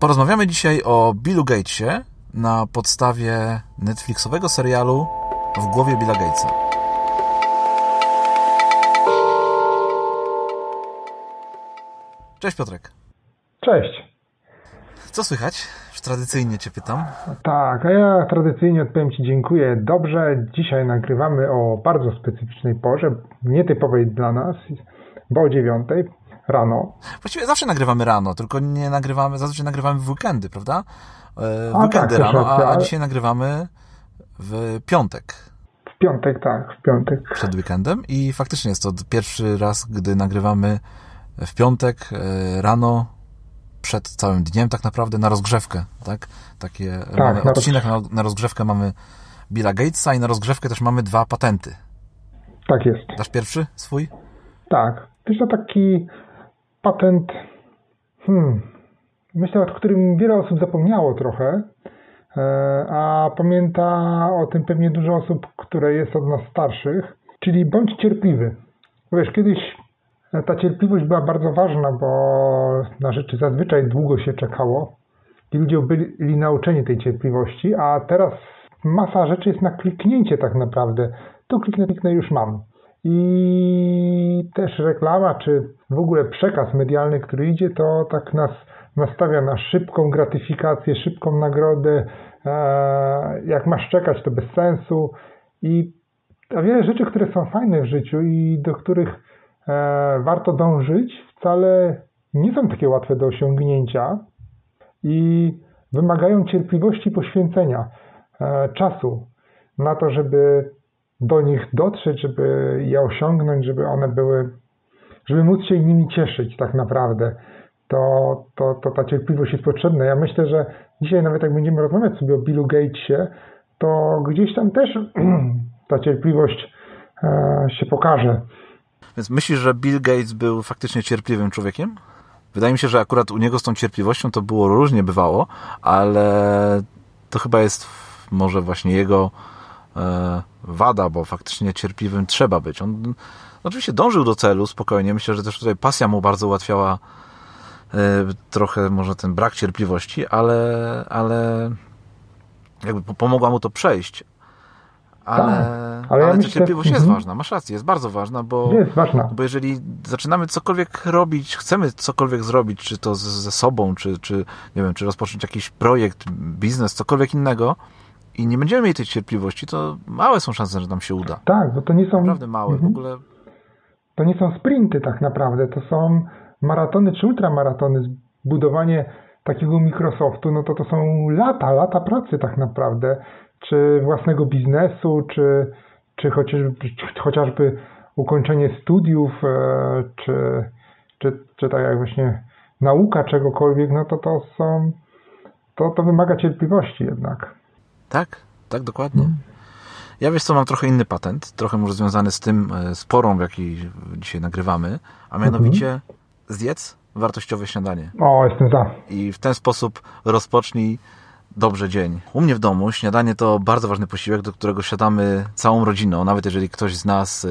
Porozmawiamy dzisiaj o Billu Gatesie na podstawie Netflixowego serialu W głowie Billa Gatesa. Cześć Piotrek. Cześć. Co słychać? Tradycyjnie Cię pytam. Tak, a ja tradycyjnie odpowiem Ci dziękuję. Dobrze, dzisiaj nagrywamy o bardzo specyficznej porze, nietypowej dla nas, bo o dziewiątej rano. Właściwie zawsze nagrywamy rano, tylko nie nagrywamy, zazwyczaj nagrywamy w weekendy, prawda? W a, weekendy tak, rano, a, a dzisiaj nagrywamy w piątek. W piątek, tak, w piątek. Przed weekendem i faktycznie jest to pierwszy raz, gdy nagrywamy w piątek e, rano przed całym dniem tak naprawdę na rozgrzewkę, tak? Takie tak, mamy na odcinek na, na rozgrzewkę mamy Billa Gatesa i na rozgrzewkę też mamy dwa patenty. Tak jest. Dasz pierwszy swój? Tak. Jest to taki patent, hmm, myślę, o którym wiele osób zapomniało trochę, e, a pamięta o tym pewnie dużo osób, które jest od nas starszych, czyli bądź cierpliwy. Wiesz, kiedyś ta cierpliwość była bardzo ważna, bo na rzeczy zazwyczaj długo się czekało i ludzie byli nauczeni tej cierpliwości, a teraz masa rzeczy jest na kliknięcie tak naprawdę. Tu kliknę, kliknę, już mam. I też reklama, czy w ogóle przekaz medialny, który idzie, to tak nas nastawia na szybką gratyfikację, szybką nagrodę. E, jak masz czekać, to bez sensu. I a wiele rzeczy, które są fajne w życiu i do których e, warto dążyć, wcale nie są takie łatwe do osiągnięcia i wymagają cierpliwości i poświęcenia e, czasu na to, żeby do nich dotrzeć, żeby je osiągnąć, żeby one były, żeby móc się nimi cieszyć tak naprawdę. To, to, to ta cierpliwość jest potrzebna. Ja myślę, że dzisiaj nawet jak będziemy rozmawiać sobie o Billu Gatesie, to gdzieś tam też ta cierpliwość e, się pokaże. Więc myślisz, że Bill Gates był faktycznie cierpliwym człowiekiem? Wydaje mi się, że akurat u niego z tą cierpliwością to było różnie bywało, ale to chyba jest może właśnie jego wada, bo faktycznie cierpliwym trzeba być. On oczywiście dążył do celu spokojnie. Myślę, że też tutaj pasja mu bardzo ułatwiała e, trochę może ten brak cierpliwości, ale, ale jakby pomogła mu to przejść. Ale, tak, ale, ale ja ta cierpliwość jest mhm. ważna, masz rację, jest bardzo ważna, bo, jest ważna. bo jeżeli zaczynamy cokolwiek robić, chcemy cokolwiek zrobić, czy to ze sobą, czy, czy nie wiem, czy rozpocząć jakiś projekt, biznes, cokolwiek innego, i nie będziemy mieli tej cierpliwości, to małe są szanse, że nam się uda. Tak, bo to nie są... Naprawdę małe, mhm. w ogóle... To nie są sprinty tak naprawdę, to są maratony czy ultramaratony. Budowanie takiego Microsoftu, no to to są lata, lata pracy tak naprawdę, czy własnego biznesu, czy, czy chociażby, chociażby ukończenie studiów, e, czy, czy, czy tak jak właśnie nauka czegokolwiek, no to to są, to, to wymaga cierpliwości jednak. Tak, tak, dokładnie. Hmm. Ja wiesz co, mam trochę inny patent, trochę może związany z tym, e, z porą, w jakiej dzisiaj nagrywamy, a mianowicie mhm. zjedz wartościowe śniadanie. O, jestem za. I w ten sposób rozpocznij dobrze dzień. U mnie w domu śniadanie to bardzo ważny posiłek, do którego siadamy całą rodziną, nawet jeżeli ktoś z nas e,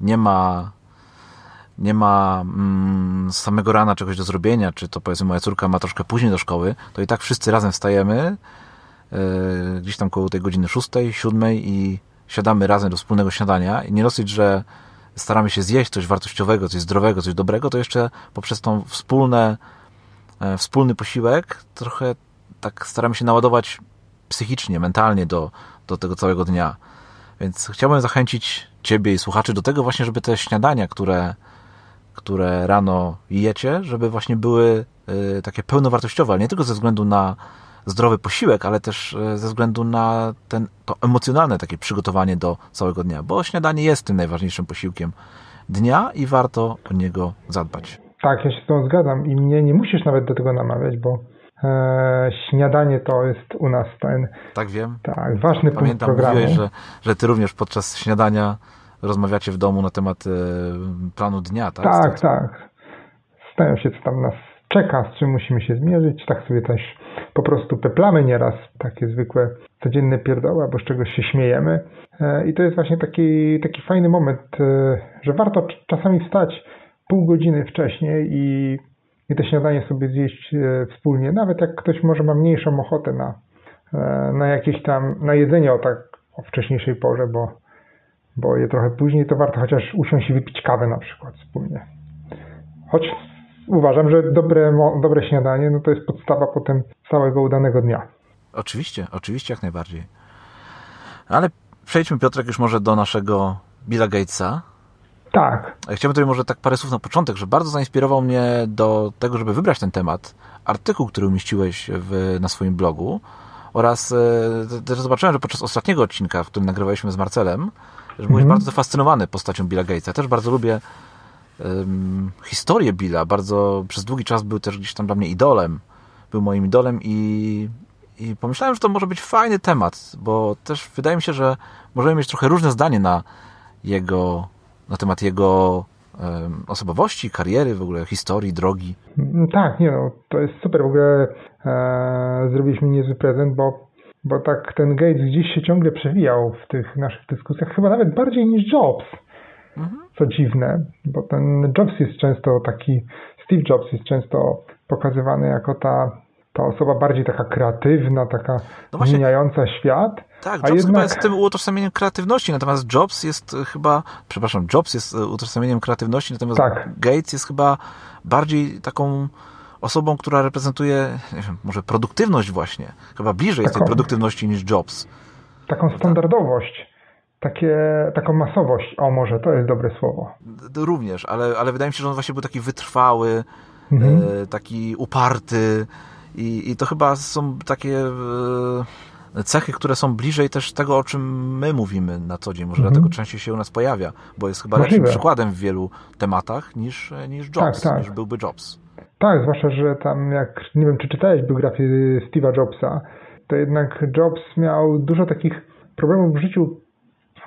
nie ma nie ma mm, samego rana czegoś do zrobienia, czy to powiedzmy moja córka ma troszkę później do szkoły, to i tak wszyscy razem wstajemy, E, gdzieś tam koło tej godziny 6, 7 i siadamy razem do wspólnego śniadania i nie dosyć, że staramy się zjeść coś wartościowego, coś zdrowego, coś dobrego, to jeszcze poprzez tą wspólne, e, wspólny posiłek trochę tak staramy się naładować psychicznie, mentalnie do, do tego całego dnia. Więc chciałbym zachęcić Ciebie i słuchaczy do tego właśnie, żeby te śniadania, które, które rano jecie, żeby właśnie były e, takie pełnowartościowe, ale nie tylko ze względu na zdrowy posiłek, ale też e, ze względu na ten, to emocjonalne takie przygotowanie do całego dnia, bo śniadanie jest tym najważniejszym posiłkiem dnia i warto o niego zadbać. Tak, ja się z tą zgadzam i mnie nie musisz nawet do tego namawiać, bo e, śniadanie to jest u nas ten... Tak wiem. Tak, ważny Pamiętam, punkt programu. mówiłeś, że, że ty również podczas śniadania rozmawiacie w domu na temat e, planu dnia, tak? Tak, tak. Stają się, co tam nas czeka, z czym musimy się zmierzyć. Tak sobie też po prostu peplamy nieraz, takie zwykłe codzienne pierdoły, albo z czegoś się śmiejemy. E, I to jest właśnie taki, taki fajny moment, e, że warto czasami wstać pół godziny wcześniej i i to śniadanie sobie zjeść e, wspólnie, nawet jak ktoś może ma mniejszą ochotę na, na jakieś tam, na jedzenie o tak o wcześniejszej porze, bo, bo je trochę później, to warto chociaż usiąść i wypić kawę na przykład wspólnie. Choć uważam, że dobre, dobre śniadanie no to jest podstawa potem całego udanego dnia. Oczywiście, oczywiście jak najbardziej. Ale przejdźmy Piotrek już może do naszego Billa Gatesa. Tak. Chciałbym tutaj może tak parę słów na początek, że bardzo zainspirował mnie do tego, żeby wybrać ten temat. Artykuł, który umieściłeś w, na swoim blogu oraz e, też zobaczyłem, że podczas ostatniego odcinka, w którym nagrywaliśmy z Marcelem, że byłeś mhm. bardzo zafascynowany postacią Billa Gatesa. Ja też bardzo lubię historię Billa. Bardzo przez długi czas był też gdzieś tam dla mnie idolem. Był moim idolem i, i pomyślałem, że to może być fajny temat, bo też wydaje mi się, że możemy mieć trochę różne zdanie na jego na temat jego osobowości, kariery, w ogóle historii, drogi. Mm, tak, nie no, to jest super. W ogóle e, zrobiliśmy niezły prezent, bo, bo tak ten Gates gdzieś się ciągle przewijał w tych naszych dyskusjach, chyba nawet bardziej niż Jobs. Mhm. Co dziwne, bo ten Jobs jest często taki, Steve Jobs jest często pokazywany jako ta ta osoba bardziej taka kreatywna, taka no właśnie, zmieniająca świat. Tak, Jobs jednak... chyba jest tym utożsamieniem kreatywności, natomiast Jobs jest e, chyba, przepraszam, Jobs jest e, utożsamieniem kreatywności, natomiast tak. Gates jest chyba bardziej taką osobą, która reprezentuje, nie wiem, może produktywność właśnie. Chyba bliżej taką, jest tej produktywności niż Jobs. Taką standardowość. Takie, taką masowość, o może, to jest dobre słowo. Również, ale, ale wydaje mi się, że on właśnie był taki wytrwały, mhm. e, taki uparty, i, i to chyba są takie e, cechy, które są bliżej też tego, o czym my mówimy na co dzień. Może mhm. dlatego częściej się u nas pojawia, bo jest chyba Możliwe. lepszym przykładem w wielu tematach niż, niż Jobs, tak, tak. niż byłby Jobs. Tak, zwłaszcza, że tam jak, nie wiem, czy czytałeś biografię Steve'a Jobsa, to jednak Jobs miał dużo takich problemów w życiu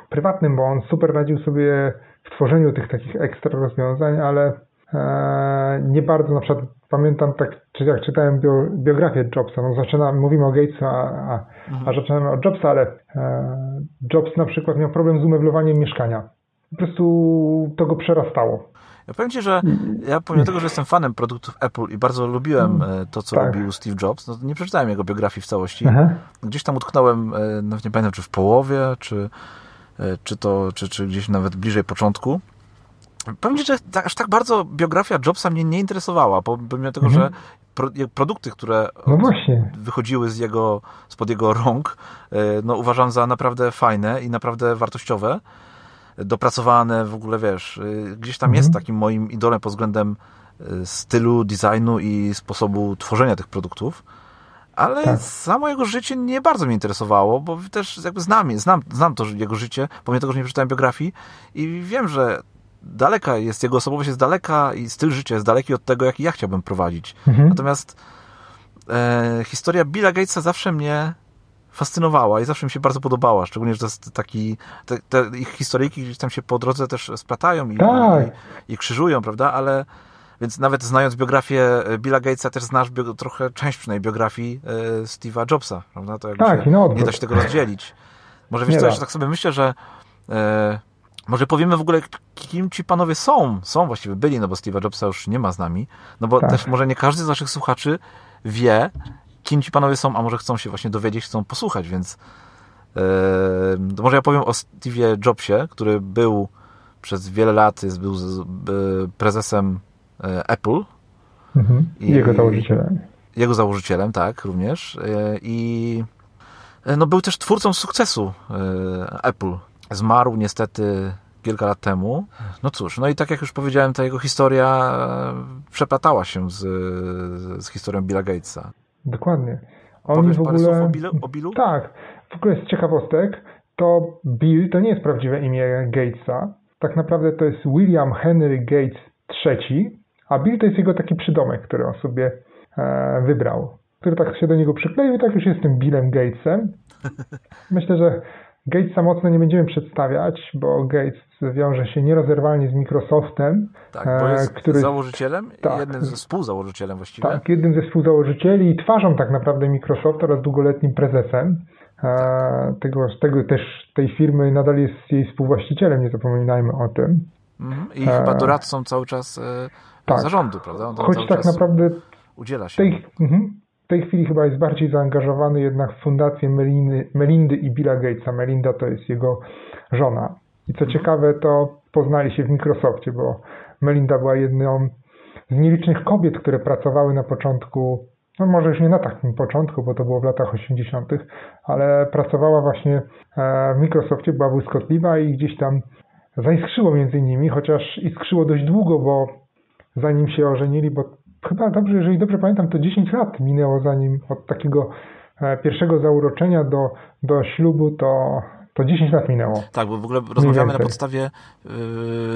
prywatnym, bo on super radził sobie w tworzeniu tych takich ekstra rozwiązań, ale e, nie bardzo na przykład pamiętam tak, czy jak czytałem bio, biografię Jobsa, no zaczyna, mówimy o Gatesu, a, a, mhm. a zaczynamy od Jobsa, ale e, Jobs na przykład miał problem z umeblowaniem mieszkania. Po prostu to go przerastało. Ja powiem Ci, że ja pomimo tego, że jestem fanem produktów Apple i bardzo lubiłem mm. e, to, co tak. robił Steve Jobs, no nie przeczytałem jego biografii w całości. Aha. Gdzieś tam utknąłem, nawet nie pamiętam, czy w połowie, czy, czy to, czy, czy gdzieś nawet bliżej początku. Powiem Ci, że aż tak bardzo biografia Jobsa mnie nie interesowała, pomimo tego, mhm. że pro, produkty, które no wychodziły z jego, spod jego rąk, e, no uważam za naprawdę fajne i naprawdę wartościowe, dopracowane w ogóle, wiesz, e, gdzieś tam mhm. jest takim moim idolem pod względem e, stylu, designu i sposobu tworzenia tych produktów. Ale tak. samo jego życie nie bardzo mnie interesowało, bo też jakby znam, znam, znam to jego życie, pomimo tego, że nie przeczytałem biografii i wiem, że daleka jest, jego osobowość jest daleka i styl życia jest daleki od tego, jaki ja chciałbym prowadzić. Mhm. Natomiast e, historia Billa Gatesa zawsze mnie fascynowała i zawsze mi się bardzo podobała, szczególnie, że to jest taki, te, te ich historyjki gdzieś tam się po drodze też splatają i, tak. i, i, krzyżują, prawda, ale więc nawet znając biografię Billa Gatesa też znasz bio, trochę część przynajmniej biografii e, Steve'a Jobsa, prawda, to tak, się, no, nie da się tego rozdzielić. Może wiesz co, jeszcze tak sobie myślę, że e, może powiemy w ogóle, kim ci panowie są. Są właściwie, byli, no bo Steve'a Jobsa już nie ma z nami. No bo tak. też może nie każdy z naszych słuchaczy wie, kim ci panowie są, a może chcą się właśnie dowiedzieć, chcą posłuchać, więc yy, może ja powiem o Steve'ie Jobsie, który był przez wiele lat, jest, był z, prezesem e, Apple. Mhm. I jego założycielem. Jego założycielem, tak, również. E, I no, był też twórcą sukcesu Apple Zmarł niestety kilka lat temu. No cóż, no i tak jak już powiedziałem, ta jego historia e, przeplatała się z, z historią Billa Gatesa. Dokładnie. On Powiesz w ogóle... parę słów o Billu, o Billu? Tak. W ogóle z ciekawostek, to Bill to nie jest prawdziwe imię Gatesa. Tak naprawdę to jest William Henry Gates III, a Bill to jest jego taki przydomek, który on sobie e, wybrał. Który tak się do niego przykleił, tak już jestem Billem Gatesem. Myślę, że Gatesa mocno nie będziemy przedstawiać, bo Gates wiąże się nierozerwalnie z Microsoftem. Tak, bo jest e, który, założycielem, tak, jednym ze współzałożycielem właściwie. Tak, jednym ze współzałożycieli i twarzą tak naprawdę Microsoftu oraz długoletnim prezesem. Tak. Tego, tego też tej firmy nadal jest jej współwłaścicielem, nie zapominajmy o tym. Mhm. I e... chyba doradcą cały czas e, tak. zarządu, prawda? On Choć tak naprawdę udziela się. Tej, mhm. w tej chwili chyba jest bardziej zaangażowany jednak w fundację Melindy, Melindy i Billa Gatesa. Melinda to jest jego żona. I co mhm. ciekawe, to poznali się w Microsoftie, bo Melinda była jedną z nielicznych kobiet, które pracowały na początku, no może już nie na takim początku, bo to było w latach 80., ale pracowała właśnie e, w Microsoftie, była błyskotliwa i gdzieś tam zaiskrzyło między nimi, chociaż iskrzyło dość długo, bo zanim się ożenili, bo chyba dobrze, jeżeli dobrze pamiętam, to 10 lat minęło zanim od takiego e, pierwszego zauroczenia do, do ślubu, to to 10 lat minęło. Tak, bo w ogóle rozmawiamy na podstawie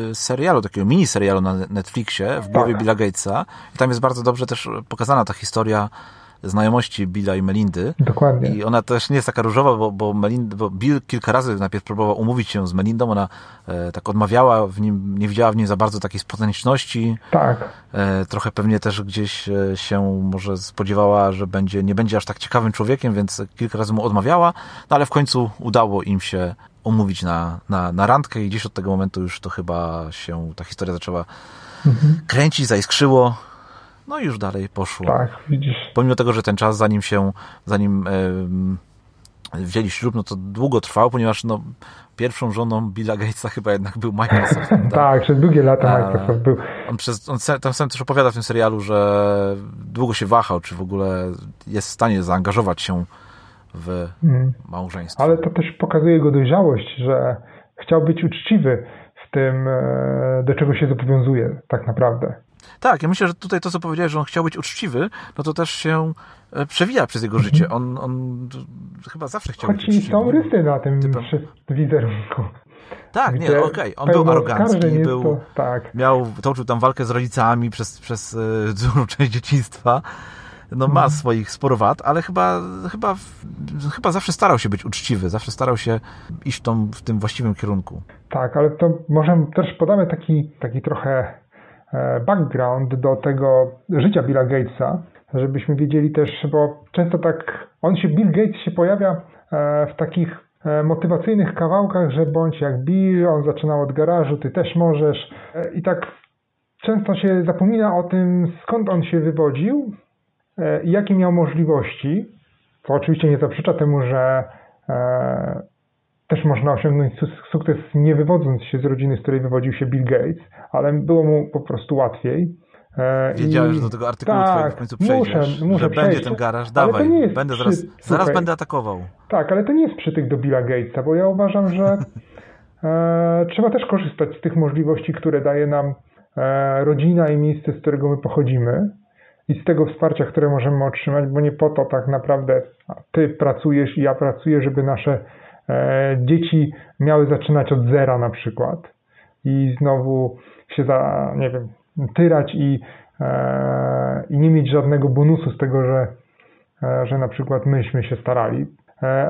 y, serialu, takiego mini serialu na Netflixie w głowie tak. Billa Gatesa. I tam jest bardzo dobrze też pokazana ta historia znajomości Billa i Melindy. Dokładnie. I ona też nie jest taka różowa, bo, bo, Melinda, bo Bill kilka razy najpierw próbował umówić się z Melindą, ona e, tak odmawiała, w nim, nie widziała w nim za bardzo takiej spontaniczności. Tak. E, trochę pewnie też gdzieś e, się może spodziewała, że będzie, nie będzie aż tak ciekawym człowiekiem, więc kilka razy mu odmawiała, no ale w końcu udało im się umówić na, na, na randkę i gdzieś od tego momentu już to chyba się ta historia zaczęła mhm. kręcić, zaiskrzyło no i już dalej poszło. Tak, widzisz. Pomimo tego, że ten czas, zanim się, zanim wzięli ślub, no to długo trwał, ponieważ no, pierwszą żoną Billa Gatesa chyba jednak był Microsoft. tak, przez długie lata Microsoft był. On, przez, on tam sam też opowiada w tym serialu, że długo się wahał, czy w ogóle jest w stanie zaangażować się w mm. małżeństwo. Ale to też pokazuje jego dojrzałość, że chciał być uczciwy w tym, e, do czego się zobowiązuje tak naprawdę. Tak, ja myślę, że tutaj to, co powiedziałeś, że on chciał być uczciwy, no to też się e, przewija przez jego życie. On, on chyba zawsze chciał Choć być uczciwy. są rysy na tym typem... wizerunku. Tak, nie, okej. Okay. On był arogancki, był, to, tak. miał, toczył tam walkę z rodzicami przez, przez e, dużą część dzieciństwa. No ma mhm. swoich sporo wad, ale chyba, chyba, chyba zawsze starał się być uczciwy, zawsze starał się iść tą, w tym właściwym kierunku. Tak, ale to może też podamy taki, taki trochę background do tego życia Billa Gatesa, żebyśmy wiedzieli też, bo często tak, on się, Bill Gates się pojawia e, w takich e, motywacyjnych kawałkach, że bądź jak Bill, on zaczynał od garażu, ty też możesz. I tak często się zapomina o tym, skąd on się wywodził i jakie miał możliwości, co oczywiście nie zaprzecza temu, że też można osiągnąć sukces nie wywodząc się z rodziny, z której wywodził się Bill Gates, ale było mu po prostu łatwiej. Wiedziałem, I... że do tego artykułu tak, w końcu przejdziesz, muszę, muszę że przejść. będzie ten garaż, dawaj, będę przy... zaraz, zaraz będę atakował. Tak, ale to nie jest przytyk do Billa Gatesa, bo ja uważam, że e, trzeba też korzystać z tych możliwości, które daje nam e, rodzina i miejsce, z którego my pochodzimy i z tego wsparcia, które możemy otrzymać, bo nie po to tak naprawdę ty pracujesz i ja pracuję, żeby nasze dzieci miały zaczynać od zera na przykład i znowu się za, nie wiem, tyrać i, e, i nie mieć żadnego bonusu z tego, że, e, że na przykład myśmy się starali.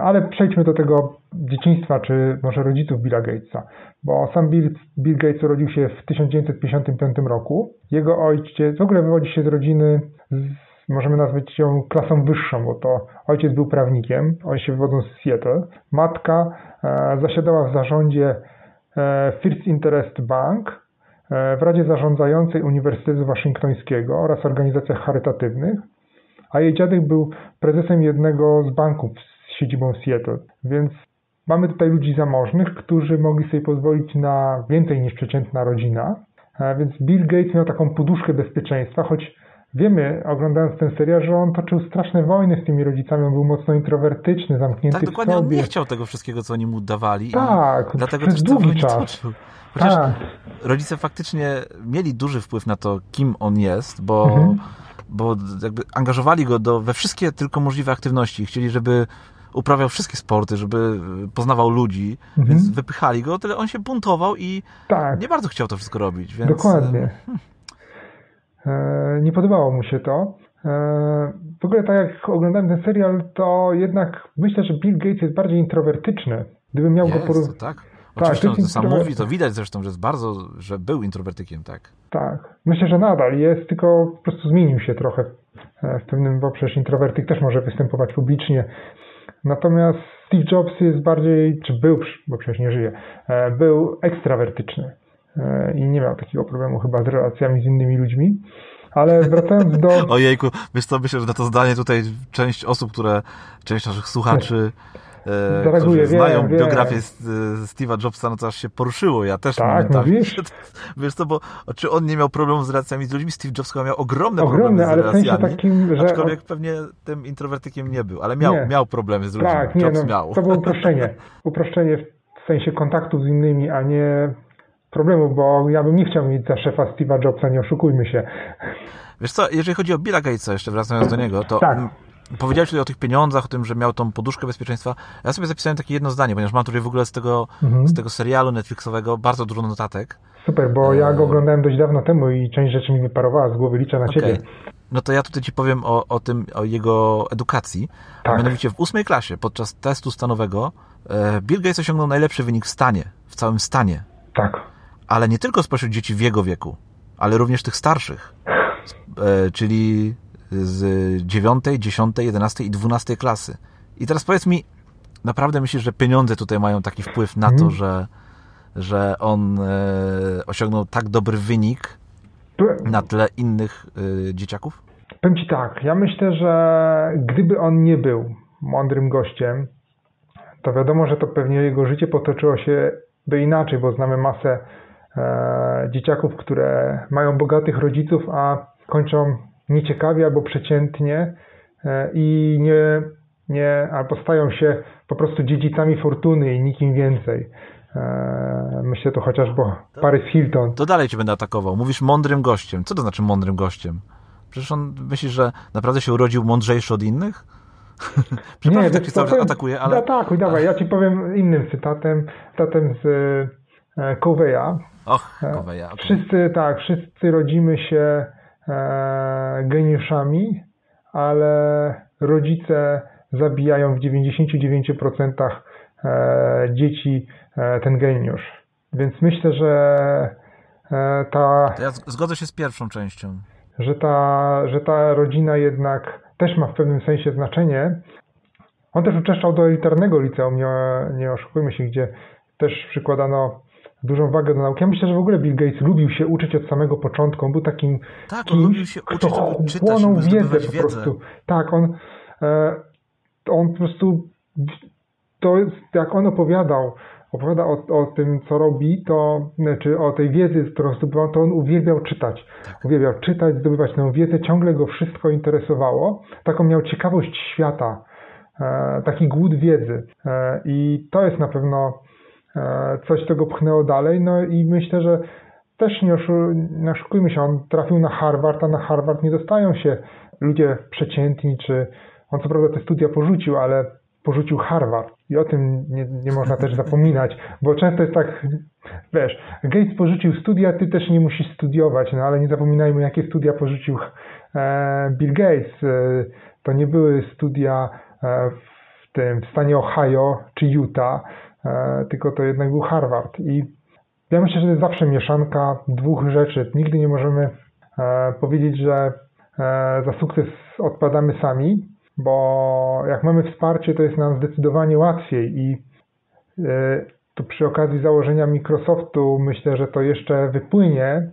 Ale przejdźmy do tego dzieciństwa, czy może rodziców Billa Gatesa, bo sam Bill, Bill Gates urodził się w 1955 roku. Jego ojciec w ogóle wywodzi się z rodziny z możemy nazwać ją klasą wyższą, bo to ojciec był prawnikiem, oni się wywodzą z Seattle. Matka e, zasiadała w zarządzie e, First Interest Bank, e, w Radzie Zarządzającej Uniwersytetu Waszyngtońskiego oraz organizacjach charytatywnych, a jej dziadek był prezesem jednego z banków z siedzibą Seattle. Więc mamy tutaj ludzi zamożnych, którzy mogli sobie pozwolić na więcej niż przeciętna rodzina. Więc Bill Gates miał taką poduszkę bezpieczeństwa, choć Wiemy, oglądając ten serial, że on toczył straszne wojny z tymi rodzicami, on był mocno introwertyczny, zamknięty tak, dokładnie, w sobie. on nie chciał tego wszystkiego, co oni mu dawali. Tak, dlatego przez też długi czas. Toczył. Chociaż tak. rodzice faktycznie mieli duży wpływ na to, kim on jest, bo, mhm. bo jakby angażowali go do, we wszystkie tylko możliwe aktywności. Chcieli, żeby uprawiał wszystkie sporty, żeby poznawał ludzi, mhm. więc wypychali go, tyle on się buntował i tak. nie bardzo chciał to wszystko robić. Więc, Dokładnie. Hmm. E, nie podobało mu się to. E, w ogóle tak jak oglądałem ten serial, to jednak myślę, że Bill Gates jest bardziej introwertyczny. Gdybym miał jest, go porównać. Tak. tak Oczywiście tak, on to sam mówi, to widać zresztą, że jest bardzo, że był introwertykiem, tak. Tak. Myślę, że nadal jest, tylko po prostu zmienił się trochę e, w pewnym, bo przecież introwertyk też może występować publicznie. Natomiast Steve Jobs jest bardziej, czy był, bo przecież nie żyje, był ekstrawertyczny. E, i nie miał takiego problemu chyba z relacjami z innymi ludźmi. Ale wracając do... Ojejku, wiesz co, myślę, że na to zdanie tutaj część osób, które, część naszych słuchaczy e, Zareaguje, którzy znają wiem, biografię wiem. Steve'a Jobsa, no to aż się poruszyło. Ja też tak, momentami. Mówisz? Wiesz co, bo czy on nie miał problemu z relacjami z ludźmi? Steve Jobs chyba miał ogromne, ogromne problemy z relacjami. W takim, że... Aczkolwiek pewnie tym introwertykiem nie był, ale miał, miał problemy z ludźmi. Tak, nie, Jobs no, miał. To było uproszczenie. Uproszczenie w sensie kontaktu z innymi, a nie problemu, bo ja bym nie chciał mieć za szefa Steve'a Jobsa, nie oszukujmy się. Wiesz co, jeżeli chodzi o Billa Gatesa, jeszcze wracając do niego, to tak. powiedziałeś tutaj o tych pieniądzach, o tym, że miał tą poduszkę bezpieczeństwa. Ja sobie zapisałem takie jedno zdanie, ponieważ mam tutaj w ogóle z tego, mhm. z tego serialu Netflixowego bardzo dużo notatek. Super, bo ja go e, oglądałem dość dawno temu i część rzeczy mi wyparowała z głowy, liczę na okay. ciebie. No to ja tutaj ci powiem o, o tym, o jego edukacji. Tak. Mianowicie w ósmej klasie, podczas testu stanowego, e, Bill Gates osiągnął najlepszy wynik w stanie, w całym stanie. Tak. Ale nie tylko spośród dzieci w jego wieku, ale również tych starszych. E, czyli z 9, 10, 11 i 12 klasy. I teraz powiedz mi, naprawdę myślisz, że pieniądze tutaj mają taki wpływ na to, mhm. że, że on e, osiągnął tak dobry wynik na tle innych e, dzieciaków? Powiem Ci tak, ja myślę, że gdyby on nie był mądrym gościem, to wiadomo, że to pewnie jego życie potoczyło się by inaczej, bo znamy masę dzieciaków, które mają bogatych rodziców, a kończą nieciekawie albo przeciętnie e, i nie, nie, albo stają się po prostu dziedzicami fortuny i nikim więcej. E, myślę tu chociażby Paris Hilton. To dalej cię będę atakował. Mówisz mądrym gościem. Co to znaczy mądrym gościem? Przecież on myśli, że naprawdę się urodził mądrzejszy od innych? Przepraszam, nie, tak cię cały czas atakuję, ale... Atakuj, dawaj, ja ci powiem innym cytatem, cytatem z e, Coveya. Och, Coveya, okay. Wszyscy, tak, wszyscy rodzimy się E, geniuszami, ale rodzice zabijają w 99% e, dzieci e, ten geniusz. Więc myślę, że ta. Ja zgodzę się z pierwszą częścią. Że ta, że ta rodzina jednak też ma w pewnym sensie znaczenie. On też uczęszczał do elitarnego liceum, nie, nie oszukujmy się, gdzie też przykładano dużą wagę do nauki. Ja myślę, że w ogóle Bill Gates lubił się uczyć od samego początku. On był takim tak, kimś, on lubił się uczyć, kto czytać, wiedzę po prostu. Tak, on, e, on po prostu to jest, jak on opowiadał, opowiada o, o tym, co robi, to czy o tej wiedzy, którą zdobywał, to on uwielbiał czytać. Tak. Uwielbiał czytać, zdobywać nową wiedzę, ciągle go wszystko interesowało. Taką miał ciekawość świata, e, taki głód wiedzy. E, I to jest na pewno coś tego pchnęło dalej. No i myślę, że też nie, oszukujmy się, on trafił na Harvard, a na Harvard nie dostają się ludzie przeciętni, czy on co prawda te studia porzucił, ale porzucił Harvard. I o tym nie, nie można też zapominać, bo często jest tak, wiesz, Gates porzucił studia, ty też nie musisz studiować, no ale nie zapominajmy, jakie studia porzucił e, Bill Gates. E, to nie były studia w tym w stanie Ohio czy Utah, E, tylko to jednak był Harvard. I ja myślę, że to jest zawsze mieszanka dwóch rzeczy. Nigdy nie możemy e, powiedzieć, że e, za sukces odpadamy sami, bo jak mamy wsparcie, to jest nam zdecydowanie łatwiej i to przy okazji założenia Microsoftu myślę, że to jeszcze wypłynie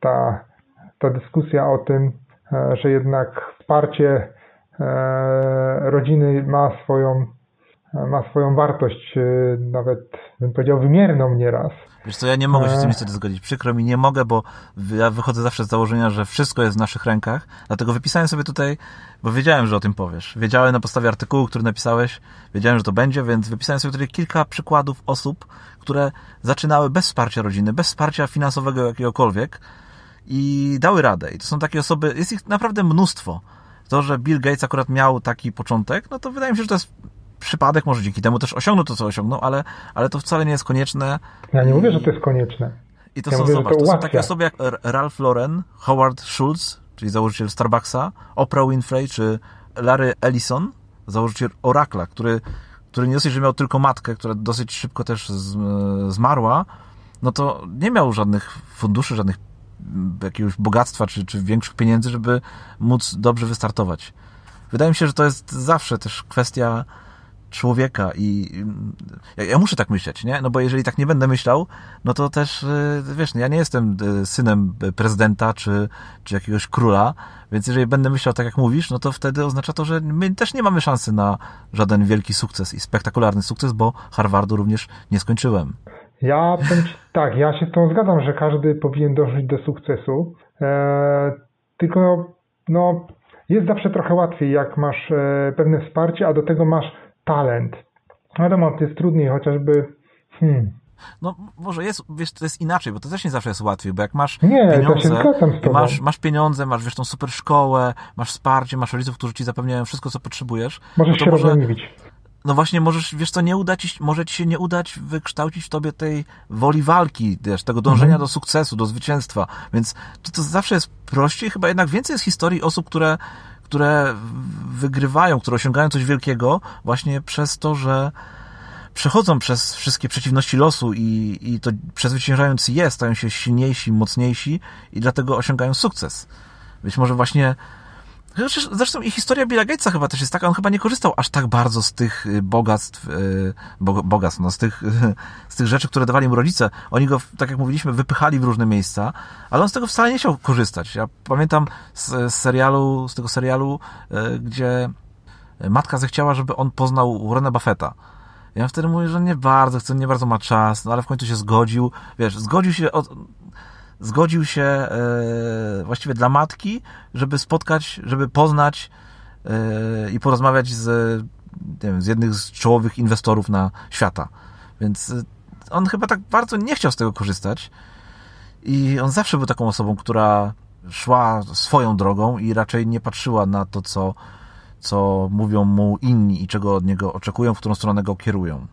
ta, ta dyskusja o tym, że jednak wsparcie rodziny ma swoją ma swoją wartość, e, nawet bym powiedział wymierną nieraz. Wiesz co, ja nie mogę się z tym e. niestety zgodzić. Przykro mi, nie mogę, bo ja wychodzę zawsze z założenia, że wszystko jest w naszych rękach, dlatego wypisałem sobie tutaj, bo wiedziałem, że o tym powiesz. Wiedziałem na podstawie artykułu, który napisałeś, wiedziałem, że to będzie, więc wypisałem sobie tutaj kilka przykładów osób, które zaczynały bez wsparcia rodziny, bez wsparcia finansowego jakiegokolwiek i dały radę. I to są takie osoby, jest ich naprawdę mnóstwo. To, że Bill Gates akurat miał taki początek, no to wydaje mi się, że to jest przypadek, może dzięki temu też osiągnął to, co osiągnął, ale, ale to wcale nie jest konieczne. Ja nie mówię, że to jest konieczne. I to ja są, mówię, zobacz, to, to są takie osoby jak Ralph Lauren, Howard Schultz, czyli założyciel Starbucksa, Oprah Winfrey, czy Larry Ellison, założyciel Oracla, który, który nie dosyć, że miał tylko matkę, która dosyć szybko też zmarła, no to nie miał żadnych funduszy, żadnych jakiegoś bogactwa, czy, czy większych pieniędzy, żeby móc dobrze wystartować. Wydaje mi się, że to jest zawsze też kwestia człowieka i ja, ja, muszę tak myśleć, nie? No bo jeżeli tak nie będę myślał, no to też, y, wiesz, ja nie jestem y, synem prezydenta czy, czy jakiegoś króla, więc jeżeli będę myślał tak jak mówisz, no to wtedy oznacza to, że my też nie mamy szansy na żaden wielki sukces i spektakularny sukces, bo Harvardu również nie skończyłem. Ja tak, ja się z tą zgadzam, że każdy powinien dążyć do sukcesu. E, tylko no, jest zawsze trochę łatwiej, jak masz e, pewne wsparcie, a do tego masz talent. Wiadomo, to jest trudniej, chociażby. Hmm. No może jest, wiesz, to jest inaczej, bo to też nie zawsze jest łatwiej, bo jak masz nie, pieniądze, masz, masz pieniądze, masz wiesz tą super szkołę, masz wsparcie, masz rodziców, którzy ci zapewniają wszystko, co potrzebujesz. Możesz no się może, no właśnie możesz, wiesz co, nie uda ci, może ci się nie udać wykształcić w tobie tej woli walki, wiesz, tego dążenia mhm. do sukcesu, do zwycięstwa, więc to, to zawsze jest prościej, chyba jednak więcej jest historii osób, które, które wygrywają, które osiągają coś wielkiego właśnie przez to, że przechodzą przez wszystkie przeciwności losu i, i to przezwyciężając je, stają się silniejsi, mocniejsi i dlatego osiągają sukces. Być może właśnie Zresztą i historia Billa Gatesa chyba też jest taka, on chyba nie korzystał aż tak bardzo z tych y, bogactw, y, bogactw, no, z tych, z tych rzeczy, które dawali mu rodzice. Oni go, tak jak mówiliśmy, wypychali w różne miejsca, ale on z tego wcale nie chciał korzystać. Ja pamiętam z, z serialu, z tego serialu, y, gdzie matka zechciała, żeby on poznał Warrena Buffetta. Ja wtedy mówię, że nie bardzo chce, nie bardzo ma czas, no ale w końcu się zgodził. Wiesz, zgodził się od, zgodził się e, właściwie dla matki, żeby spotkać, żeby poznać e, i porozmawiać z, wiem, z jednych z czołowych inwestorów na świata. Więc e, on chyba tak bardzo nie chciał z tego korzystać i on zawsze był taką osobą, która szła swoją drogą i raczej nie patrzyła na to, co, co mówią mu inni i czego od niego oczekują, w którą stronę go kierują.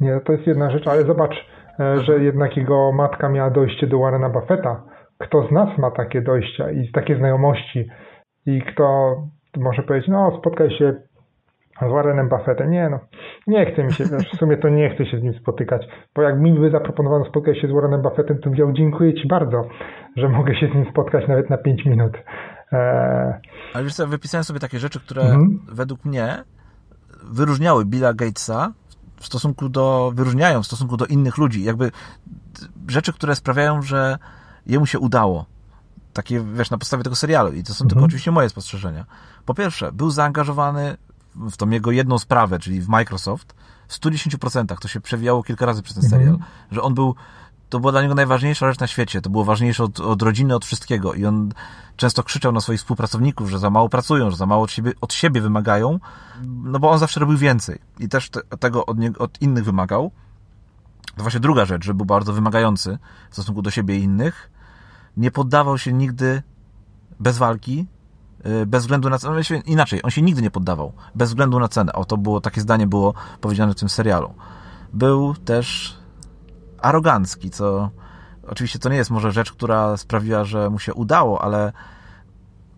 Nie, to jest jedna rzecz, ale zobacz, że jednak jego matka miała dojście do Warrena Buffetta. Kto z nas ma takie dojścia i takie znajomości i kto może powiedzieć, no spotkaj się z Warrenem Buffettem. Nie no, nie chce mi się, w sumie to nie chcę się z nim spotykać, bo jak mi by zaproponowano spotkać się z Warrenem Buffettem, to powiedział dziękuję Ci bardzo, że mogę się z nim spotkać nawet na 5 minut. Eee... Ale wiesz co, wypisałem sobie takie rzeczy, które mhm. według mnie wyróżniały Billa Gatesa w stosunku do, wyróżniają w stosunku do innych ludzi. Jakby rzeczy, które sprawiają, że jemu się udało. Takie, wiesz, na podstawie tego serialu. I to są mhm. tylko oczywiście moje spostrzeżenia. Po pierwsze, był zaangażowany w tą jego jedną sprawę, czyli w Microsoft, w 110%. To się przewijało kilka razy przez ten serial. Mhm. Że on był to była dla niego najważniejsza rzecz na świecie. To było ważniejsze od, od rodziny, od wszystkiego. I on często krzyczał na swoich współpracowników, że za mało pracują, że za mało od siebie, od siebie wymagają, no bo on zawsze robił więcej. I też te, tego od, od innych wymagał. To właśnie druga rzecz, że był bardzo wymagający w stosunku do siebie i innych. Nie poddawał się nigdy bez walki, y, bez względu na cenę. Inaczej, on się nigdy nie poddawał, bez względu na cenę. O, to było, takie zdanie było powiedziane w tym serialu. Był też arogancki, co oczywiście to nie jest może rzecz, która sprawiła, że mu się udało, ale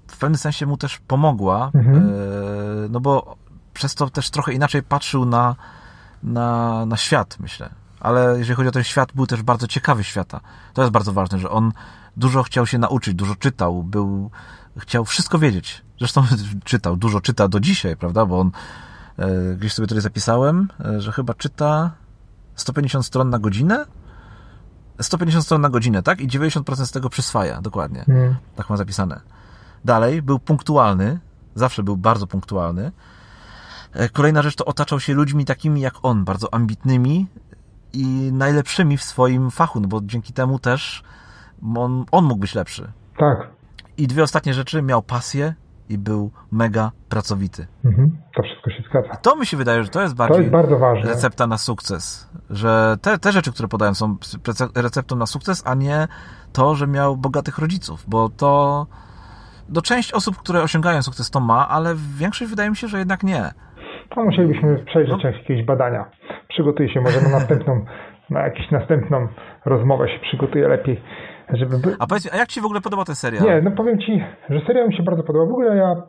w pewnym sensie mu też pomogła, mhm. E, no bo przez to też trochę inaczej patrzył na, na, na świat, myślę. Ale jeżeli chodzi o ten świat, był też bardzo ciekawy świata. To jest bardzo ważne, że on dużo chciał się nauczyć, dużo czytał, był, chciał wszystko wiedzieć. Zresztą czytał, dużo czyta do dzisiaj, prawda? Bo on, e, gdzieś sobie tutaj zapisałem, e, że chyba czyta 150 stron na godzinę? 150 stron na godzinę, tak? I 90% z tego przyswaja, dokładnie. Mm. Tak mam zapisane. Dalej, był punktualny, zawsze był bardzo punktualny. E, kolejna rzecz to otaczał się ludźmi takimi jak on, bardzo ambitnymi i najlepszymi w swoim fachu, no bo dzięki temu też on, on mógł być lepszy. Tak. I dwie ostatnie rzeczy, miał pasję i był mega pracowity. Mhm, to wszystko się zgadza. To mi się wydaje, że to jest bardziej to jest bardzo ważne. recepta na sukces. Że te, te rzeczy, które podają są receptą na sukces, a nie to, że miał bogatych rodziców, bo to do część osób, które osiągają sukces to ma, ale większość wydaje mi się, że jednak nie. To musielibyśmy przejrzeć no. jakieś badania. Przygotuję się może na następną, na jakąś następną rozmowę się przygotuję lepiej żeby... A powiedz, a jak Ci w ogóle podoba ten serial? Nie, no powiem Ci, że serial mi się bardzo podoba. W ogóle ja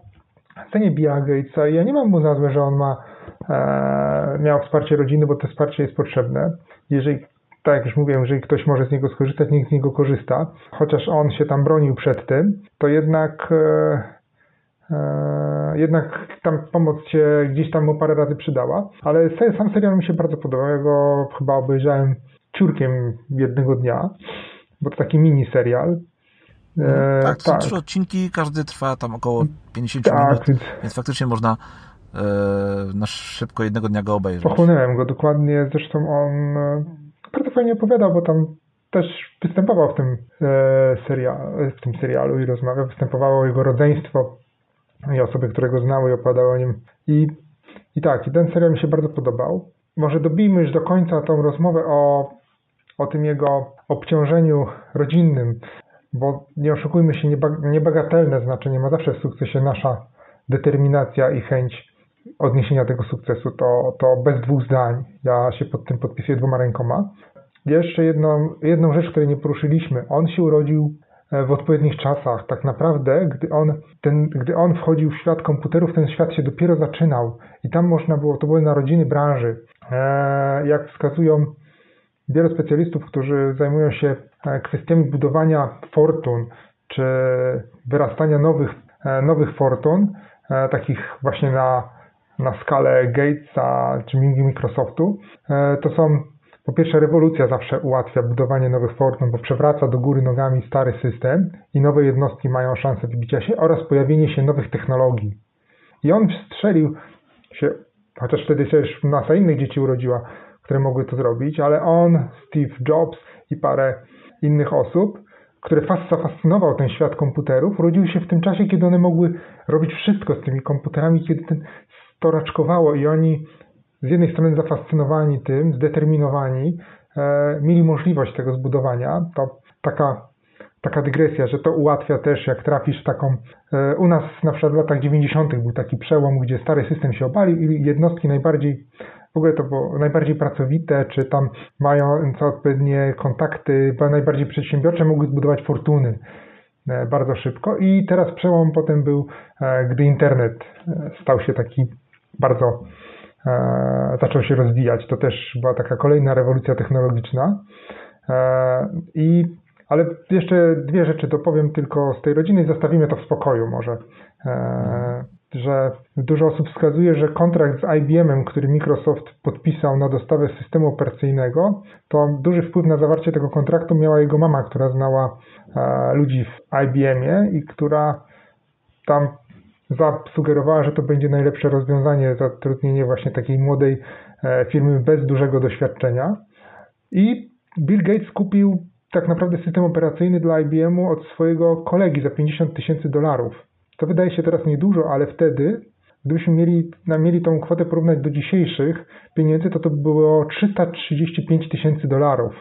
cenię Billa Gatesa i ja nie mam mu za złe, że on ma e, miał wsparcie rodziny, bo to wsparcie jest potrzebne. Jeżeli, tak jak już mówiłem, jeżeli ktoś może z niego skorzystać, niech z niego korzysta. Chociaż on się tam bronił przed tym, to jednak e, e, jednak tam pomoc się gdzieś tam mu parę razy przydała, ale sam serial mi się bardzo podobał. Ja go chyba obejrzałem ciurkiem jednego dnia, bo to taki mini serial. E, tak, to tak. są trzy odcinki, każdy trwa tam około 50 tak, minut, więc... więc faktycznie można e, na szybko jednego dnia go obejrzeć. Pochłonąłem go dokładnie, zresztą on e, bardzo fajnie opowiadał, bo tam też występował w tym, e, serialu, w tym serialu i rozmawiał, występowało jego rodzeństwo i osoby, które go znały i opowiadały o nim. I, I tak, i ten serial mi się bardzo podobał. Może dobijmy już do końca tą rozmowę o, o tym jego obciążeniu rodzinnym, bo nie oszukujmy się, niebagatelne znaczenie ma zawsze w sukcesie nasza determinacja i chęć odniesienia tego sukcesu. To, to bez dwóch zdań. Ja się pod tym podpisuję dwoma rękoma. Jeszcze jedną, jedną rzecz, której nie poruszyliśmy. On się urodził e, w odpowiednich czasach. Tak naprawdę, gdy on, ten, gdy on wchodził w świat komputerów, ten świat się dopiero zaczynał. I tam można było, to były narodziny branży. E, jak wskazują wielu specjalistów, którzy zajmują się e, kwestiami budowania fortun, czy wyrastania nowych, nowych fortun, takich właśnie na, na skalę Gatesa czy Microsoftu, to są po pierwsze, rewolucja zawsze ułatwia budowanie nowych fortun, bo przewraca do góry nogami stary system i nowe jednostki mają szansę wybicia się oraz pojawienie się nowych technologii. I on strzelił się, chociaż wtedy się już masa innych dzieci urodziła, które mogły to zrobić, ale on, Steve Jobs i parę innych osób, które zafascynował ten świat komputerów, urodziły się w tym czasie, kiedy one mogły robić wszystko z tymi komputerami, kiedy ten storaczkowało i oni z jednej strony zafascynowani tym, zdeterminowani, e, mieli możliwość tego zbudowania. To taka, taka dygresja, że to ułatwia też, jak trafisz taką. E, u nas na przykład w latach 90. był taki przełom, gdzie stary system się obalił i jednostki najbardziej w ogóle to było najbardziej pracowite, czy tam mają co odpowiednie kontakty, najbardziej przedsiębiorcze, mogły zbudować fortuny e, bardzo szybko. I teraz przełom potem był, gdy internet stał się taki bardzo E, zaczął się rozwijać. To też była taka kolejna rewolucja technologiczna. E, I, ale jeszcze dwie rzeczy dopowiem tylko z tej rodziny i zostawimy to w spokoju może. E, że dużo osób wskazuje, że kontrakt z IBM-em, który Microsoft podpisał na dostawę systemu operacyjnego, to duży wpływ na zawarcie tego kontraktu miała jego mama, która znała ludzi w IBM-ie i która tam zasugerowała, że to będzie najlepsze rozwiązanie zatrudnienie właśnie takiej młodej e, firmy bez dużego doświadczenia. I Bill Gates kupił tak naprawdę system operacyjny dla IBM-u od swojego kolegi za 50 tysięcy dolarów. To wydaje się teraz niedużo, ale wtedy, gdybyśmy mieli, mieli tą kwotę porównać do dzisiejszych pieniędzy, to to by było 335 tysięcy dolarów.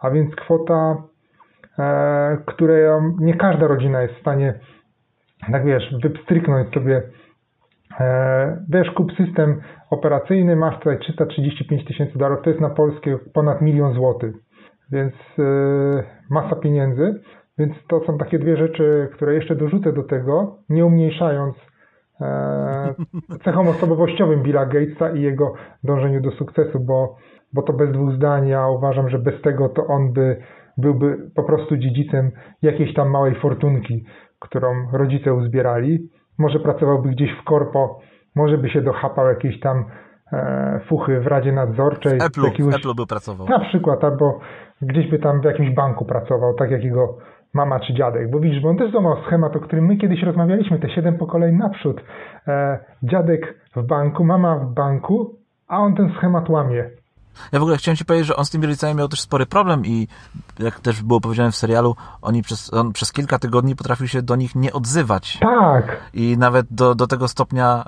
A więc kwota, e, której nie każda rodzina jest w stanie tak wiesz, wypstryknąć sobie. E, wiesz, kup system operacyjny, masz tutaj 335 tysięcy dolarów, to jest na polskie ponad milion złotych, więc e, masa pieniędzy, więc to są takie dwie rzeczy, które jeszcze dorzucę do tego, nie umniejszając e, cechom osobowościowym Billa Gatesa i jego dążeniu do sukcesu, bo, bo to bez dwóch zdań, ja uważam, że bez tego to on by byłby po prostu dziedzicem jakiejś tam małej fortunki którą rodzice uzbierali. Może pracowałby gdzieś w korpo, może by się dochapał jakiejś tam e, fuchy w Radzie Nadzorczej. W Apple, jakiegoś, Apple by pracował. Na przykład, albo gdzieś by tam w jakimś banku pracował, tak jak jego mama czy dziadek. Bo widzisz, bo on też złamał schemat, o którym my kiedyś rozmawialiśmy, te siedem pokoleń naprzód. E, dziadek w banku, mama w banku, a on ten schemat łamie. Ja w ogóle chciałem ci powiedzieć, że on z tymi rodzicami miał też spory problem i jak też było powiedziane w serialu, oni przez, on przez kilka tygodni potrafił się do nich nie odzywać. Tak. I nawet do, do tego stopnia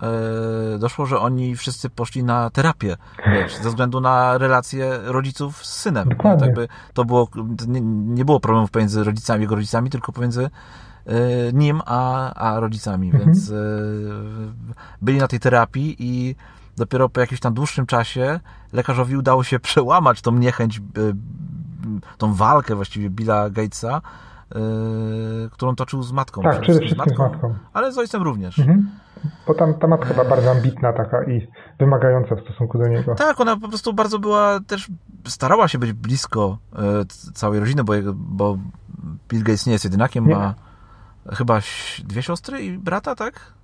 e, doszło, że oni wszyscy poszli na terapię, wiesz, ze względu na relacje rodziców z synem. Dokładnie. Tak by to było, nie, nie było problemów pomiędzy rodzicami, jego rodzicami, tylko pomiędzy e, nim a, a rodzicami, mhm. więc e, byli na tej terapii i dopiero po jakimś tam dłuższym czasie lekarzowi udało się przełamać tą niechęć, e, tą walkę właściwie Billa Gatesa, e, którą toczył z matką. Tak, przede wszystkim z matką, matką. Ale z ojcem również. Mhm. Bo tam ta matka była bardzo ambitna taka i wymagająca w stosunku do niego. Tak, ona po prostu bardzo była też, starała się być blisko e, całej rodziny, bo, bo Bill Gates nie jest jedynakiem, nie. ma chyba dwie siostry i brata, tak?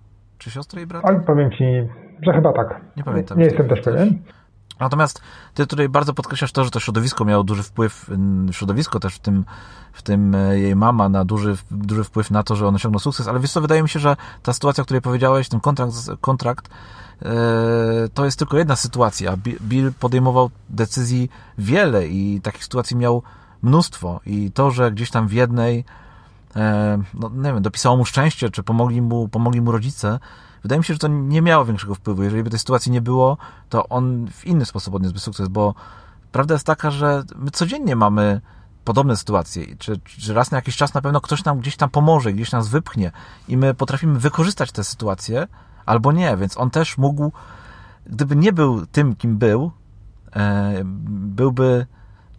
czy siostrę i brata? Oj, powiem ci, że chyba tak. Nie pamiętam. Nie jestem też pewien. Natomiast ty tutaj bardzo podkreślasz to, że to środowisko miało duży wpływ, środowisko też w tym, w tym e, jej mama na duży, duży wpływ na to, że on osiągnął sukces, ale wiesz co, wydaje mi się, że ta sytuacja, o której powiedziałeś, ten kontrakt, kontrakt to jest tylko jedna sytuacja. Bill podejmował decyzji wiele i takich sytuacji miał mnóstwo i to, że gdzieś tam w jednej no nie wiem, dopisało mu szczęście, czy pomogli mu, pomogli mu rodzice, wydaje mi się, że to nie miało większego wpływu. Jeżeli by tej sytuacji nie było, to on w inny sposób odniósłby sukces, bo prawda jest taka, że my codziennie mamy podobne sytuacje, czy, czy raz na jakiś czas na pewno ktoś nam gdzieś tam pomoże, gdzieś nas wypchnie i my potrafimy wykorzystać tę sytuację, albo nie, więc on też mógł, gdyby nie był tym, kim był, e, byłby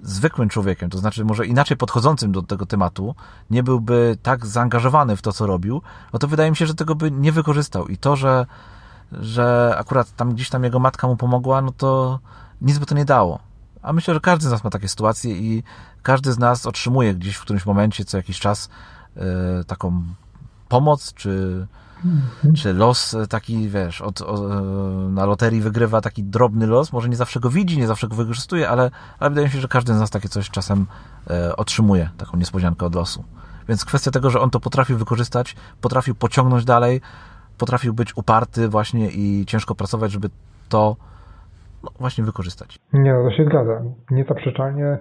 zwykłym człowiekiem, to znaczy może inaczej podchodzącym do tego tematu, nie byłby tak zaangażowany w to, co robił, no to wydaje mi się, że tego by nie wykorzystał. I to, że, że akurat tam gdzieś tam jego matka mu pomogła, no to nic by to nie dało. A myślę, że każdy z nas ma takie sytuacje i każdy z nas otrzymuje gdzieś w którymś momencie, co jakiś czas, yy, taką pomoc, czy, Czy los taki, wiesz, od, od, na loterii wygrywa taki drobny los, może nie zawsze go widzi, nie zawsze go wykorzystuje, ale, ale wydaje mi się, że każdy z nas takie coś czasem e, otrzymuje, taką niespodziankę od losu. Więc kwestia tego, że on to potrafił wykorzystać, potrafił pociągnąć dalej, potrafił być uparty właśnie i ciężko pracować, żeby to no, właśnie wykorzystać. Nie, no to się zgadza. Niezaprzeczalnie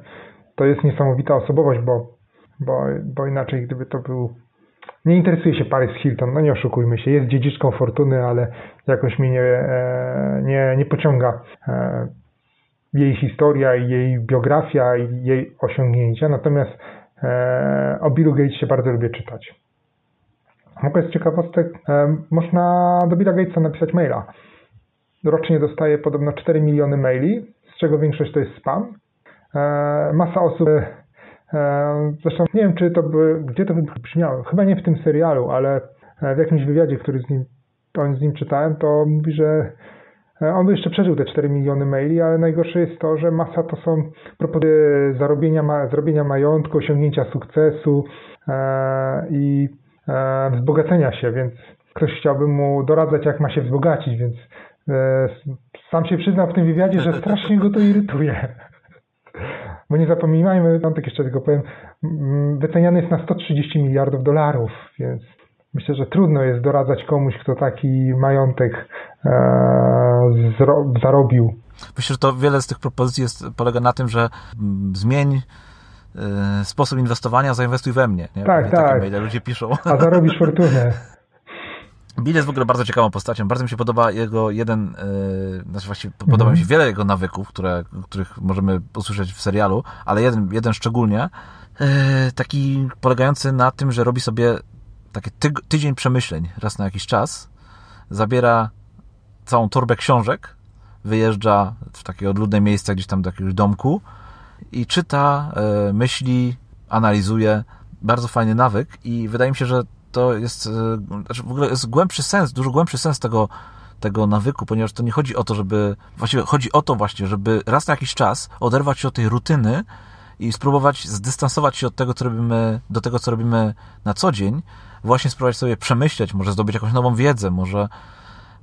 to jest niesamowita osobowość, bo, bo, bo inaczej gdyby to był nie interesuje się Paris Hilton, no nie oszukujmy się, jest dziedziczką fortuny, ale jakoś mnie nie, e, nie, nie pociąga e, jej historia jej biografia i jej osiągnięcia, natomiast e, o Billu Gatesie bardzo lubię czytać. Mogę z ciekawostek, można do Billa Gatesa napisać maila. Rocznie dostaje podobno 4 miliony maili, z czego większość to jest spam. Masa osób Zresztą nie wiem, czy to by, gdzie to brzmiało. Chyba nie w tym serialu, ale w jakimś wywiadzie, który z nim, on z nim czytałem, to mówi, że e, on by jeszcze przeżył te 4 miliony maili, ale najgorsze jest to, że masa to są propozycje zarobienia, zrobienia majątku, osiągnięcia sukcesu e, i e, wzbogacenia się, więc ktoś chciałby mu doradzać, jak ma się wzbogacić, więc e, sam się przyznał w tym wywiadzie, że strasznie go to irytuje. Bo nie zapominajmy, tak jeszcze tylko powiem, mm, wyceniany jest na 130 miliardów dolarów, więc myślę, że trudno jest doradzać komuś, kto taki majątek e, zarobił. Myślę, że to wiele z tych propozycji jest, polega na tym, że mm, zmień e, sposób inwestowania, zainwestuj we mnie. Nie? Tak, tak. Maile ludzie piszą. A zarobisz fortunę. Bill jest w ogóle bardzo ciekawą postacią. Bardzo mi się podoba jego jeden, yy, znaczy właściwie podoba mi się wiele jego nawyków, które, których możemy usłyszeć w serialu, ale jeden, jeden szczególnie, yy, taki polegający na tym, że robi sobie taki tyg, tydzień przemyśleń raz na jakiś czas, zabiera całą torbę książek, wyjeżdża w takie odludne miejsce gdzieś tam do jakiegoś domku i czyta, yy, myśli, analizuje. Bardzo fajny nawyk i wydaje mi się, że to jest, e, znaczy w ogóle jest głębszy sens, dużo głębszy sens tego, tego nawyku, ponieważ to nie chodzi o to, żeby, właściwie chodzi o to właśnie, żeby raz na jakiś czas oderwać się od tej rutyny i spróbować zdystansować się od tego, co robimy, do tego, co robimy na co dzień, właśnie spróbować sobie przemyśleć, może zdobyć jakąś nową wiedzę, może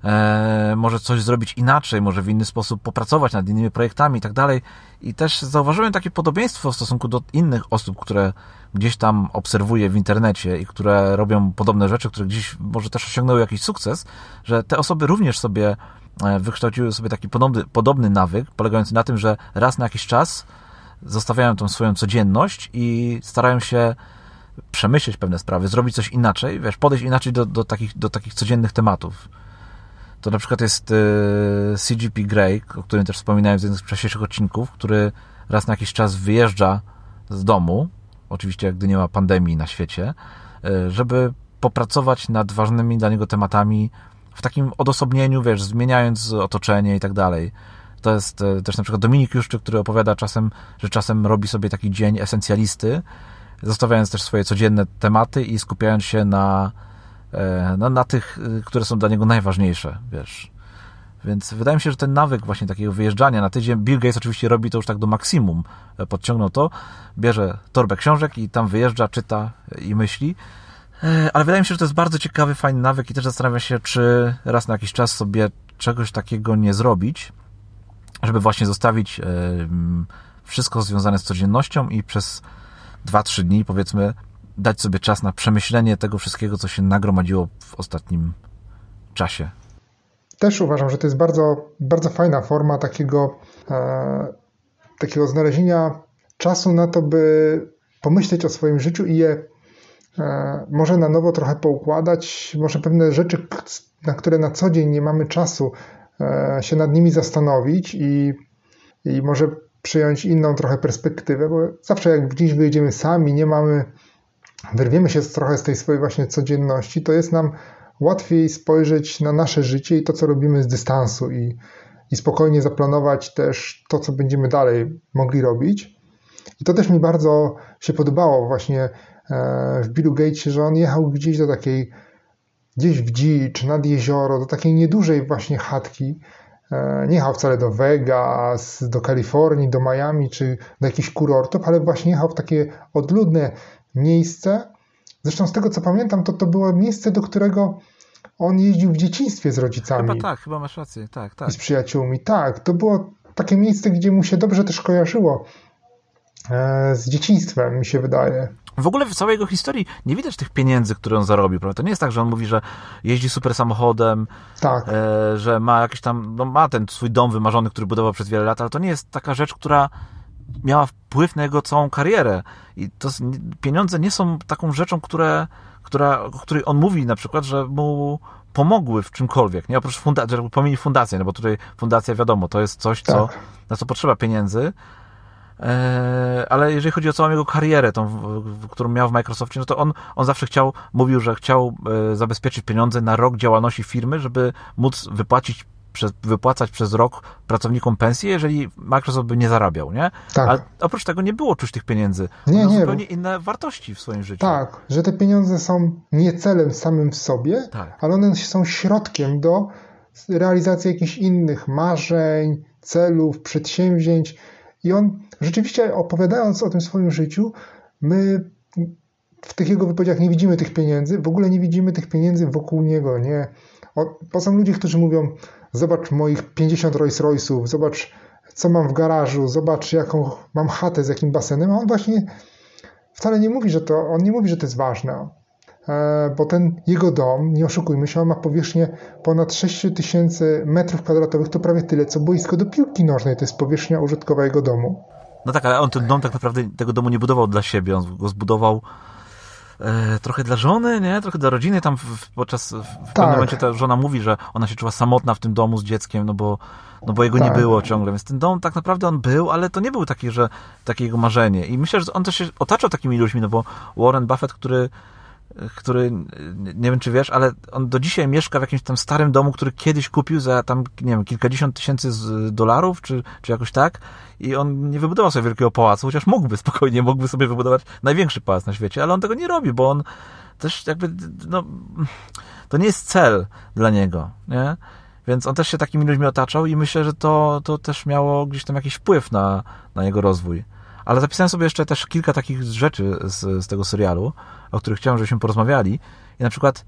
e, może coś zrobić inaczej, może w inny sposób popracować nad innymi projektami i tak dalej. I też zauważyłem takie podobieństwo w stosunku do innych osób, które gdzieś tam obserwuję w internecie i które robią podobne rzeczy, które gdzieś może też osiągnęły jakiś sukces, że te osoby również sobie e, wykształciły sobie taki podobny, podobny nawyk, polegający na tym, że raz na jakiś czas zostawiają tą swoją codzienność i starają się przemyśleć pewne sprawy, zrobić coś inaczej, wiesz, podejść inaczej do, do, takich, do takich codziennych tematów. To na przykład jest e, CGP Grey, o którym też wspominałem w jednym z wcześniejszych odcinków, który raz na jakiś czas wyjeżdża z domu, oczywiście gdy nie ma pandemii na świecie, e, żeby popracować nad ważnymi dla niego tematami w takim odosobnieniu, wiesz, zmieniając otoczenie i tak dalej. To jest e, też na przykład Dominik Juszczyk, który opowiada czasem, że czasem robi sobie taki dzień esencjalisty, zostawiając też swoje codzienne tematy i skupiając się na E, no, na tych, y, które są dla niego najważniejsze, wiesz. Więc wydaje mi się, że ten nawyk właśnie takiego wyjeżdżania na tydzień, Bill Gates oczywiście robi to już tak do maksimum, e, podciągnął to, bierze torbę książek i tam wyjeżdża, czyta i myśli. E, ale wydaje mi się, że to jest bardzo ciekawy, fajny nawyk i też zastanawiam się, czy raz na jakiś czas sobie czegoś takiego nie zrobić, żeby właśnie zostawić wszystko związane z codziennością i przez 2-3 dni, powiedzmy, dać sobie czas na przemyślenie tego wszystkiego, co się nagromadziło w ostatnim czasie. Też uważam, że to jest bardzo, bardzo fajna forma takiego, e, takiego znalezienia czasu na to, by pomyśleć o swoim życiu i je e, może na nowo trochę poukładać, może pewne rzeczy, na które na co dzień nie mamy czasu, e, się nad nimi zastanowić i, i może przyjąć inną trochę perspektywę, bo zawsze jak gdzieś wyjdziemy sami, nie mamy, wyrwiemy się trochę z tej swojej właśnie codzienności, to jest nam łatwiej spojrzeć na nasze życie i to, co robimy z dystansu i, i spokojnie zaplanować też to, co będziemy dalej mogli robić. I to też mi bardzo się podobało właśnie e, w Billu Gatesie, że on jechał gdzieś do takiej, gdzieś w dzicz, nad jezioro, do takiej niedużej właśnie chatki, E, nie jechał wcale do Vegas, do Kalifornii, do Miami czy do jakichś kurortów, ale właśnie jechał w takie odludne miejsce. Zresztą z tego co pamiętam, to to było miejsce, do którego on jeździł w dzieciństwie z rodzicami. Chyba tak, chyba masz rację, tak, tak. I z przyjaciółmi, tak. To było takie miejsce, gdzie mu się dobrze też kojarzyło e, z dzieciństwem, mi się wydaje. W ogóle w całej jego historii nie widać tych pieniędzy, które on zarobił. Prawda? To nie jest tak, że on mówi, że jeździ super samochodem, tak. e, że ma jakiś tam, no ma ten swój dom wymarzony, który budował przez wiele lat, ale to nie jest taka rzecz, która miała wpływ na jego całą karierę. I to pieniądze nie są taką rzeczą, które, która, o której on mówi na przykład, że mu pomogły w czymkolwiek, nie oprócz fundacji, pomijmy fundację, no bo tutaj fundacja wiadomo, to jest coś, co, tak. na co potrzeba pieniędzy, E, ale jeżeli chodzi o całą jego karierę, tą, którą miał w Microsoftie, no to on, on zawsze chciał, mówił, że chciał e, zabezpieczyć pieniądze na rok działalności firmy, żeby móc wypłacić przez, wypłacać przez rok pracownikom pensję, jeżeli Microsoft by nie zarabiał, nie? Tak. Ale oprócz tego nie było czuć tych pieniędzy. Nie, nie. zupełnie inne wartości w swoim życiu. Tak, że te pieniądze są nie celem samym w sobie, tak. ale one są środkiem do realizacji jakichś innych marzeń, celów, przedsięwzięć. I on rzeczywiście opowiadając o tym swoim życiu, my w tych jego wypowiedziach nie widzimy tych pieniędzy, w ogóle nie widzimy tych pieniędzy wokół niego, nie. O, są ludzie, którzy mówią, zobacz moich 50 Rolls Royce'ów, zobacz co mam w garażu, zobacz jaką mam chatę z jakim basenem, a on właśnie wcale nie mówi, że to, on nie mówi, że to jest ważne. E, bo ten jego dom, nie oszukujmy się, on ma powierzchnię ponad 6000 metrów kwadratowych, to prawie tyle, co boisko do piłki nożnej, to jest powierzchnia użytkowa jego domu. No tak, ale on ten dom tak naprawdę tego domu nie budował dla siebie, on go zbudował e, trochę dla żony, nie? Trochę dla rodziny. Tam w, podczas, w tak. pewnym momencie ta żona mówi, że ona się czuła samotna w tym domu z dzieckiem, no bo, no bo jego tak. nie było ciągle. Więc ten dom tak naprawdę on był, ale to nie był taki, że takie jego marzenie. I myślę, że on też się otaczał takimi ludźmi, no bo Warren Buffett, który który, nie wiem czy wiesz, ale on do dzisiaj mieszka w jakimś tam starym domu, który kiedyś kupił za tam, nie wiem, kilkadziesiąt tysięcy dolarów, czy, czy jakoś tak. I on nie wybudował sobie wielkiego pałacu, chociaż mógłby spokojnie, mógłby sobie wybudować największy pałac na świecie, ale on tego nie robi, bo on też jakby, no, to nie jest cel dla niego, nie? Więc on też się takimi ludźmi otaczał i myślę, że to, to też miało gdzieś tam jakiś wpływ na, na jego rozwój. Ale zapisałem sobie jeszcze też kilka takich rzeczy z, z tego serialu, o których chciałem, żebyśmy porozmawiali. I na przykład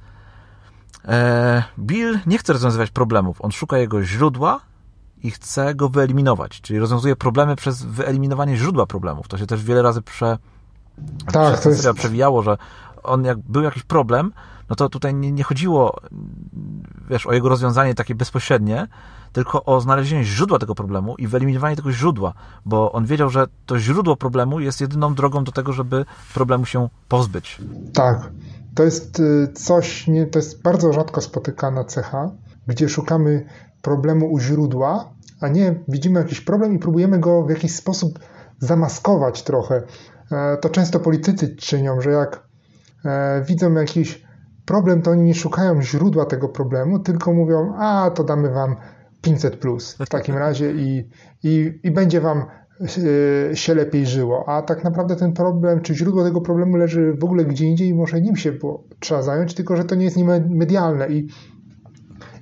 e, Bill nie chce rozwiązywać problemów. On szuka jego źródła i chce go wyeliminować. Czyli rozwiązuje problemy przez wyeliminowanie źródła problemów. To się też wiele razy prze, tak, przez to jest... przewijało, że on jak był jakiś problem, no to tutaj nie, nie chodziło wiesz, o jego rozwiązanie takie bezpośrednie, tylko o znalezienie źródła tego problemu i wyeliminowanie tego źródła, bo on wiedział, że to źródło problemu jest jedyną drogą do tego, żeby problemu się pozbyć. Tak. To jest y, coś, nie, to jest bardzo rzadko spotykana cecha, gdzie szukamy problemu u źródła, a nie widzimy jakiś problem i próbujemy go w jakiś sposób zamaskować trochę. E, to często politycy czynią, że jak e, widzą jakiś problem, to oni nie szukają źródła tego problemu, tylko mówią, a to damy wam 500 plus w takim razie i, i, i będzie wam e, się lepiej żyło. A tak naprawdę ten problem, czy źródło tego problemu leży w ogóle gdzie indziej i może nim się było, trzeba zająć, tylko że to nie jest medialne. I,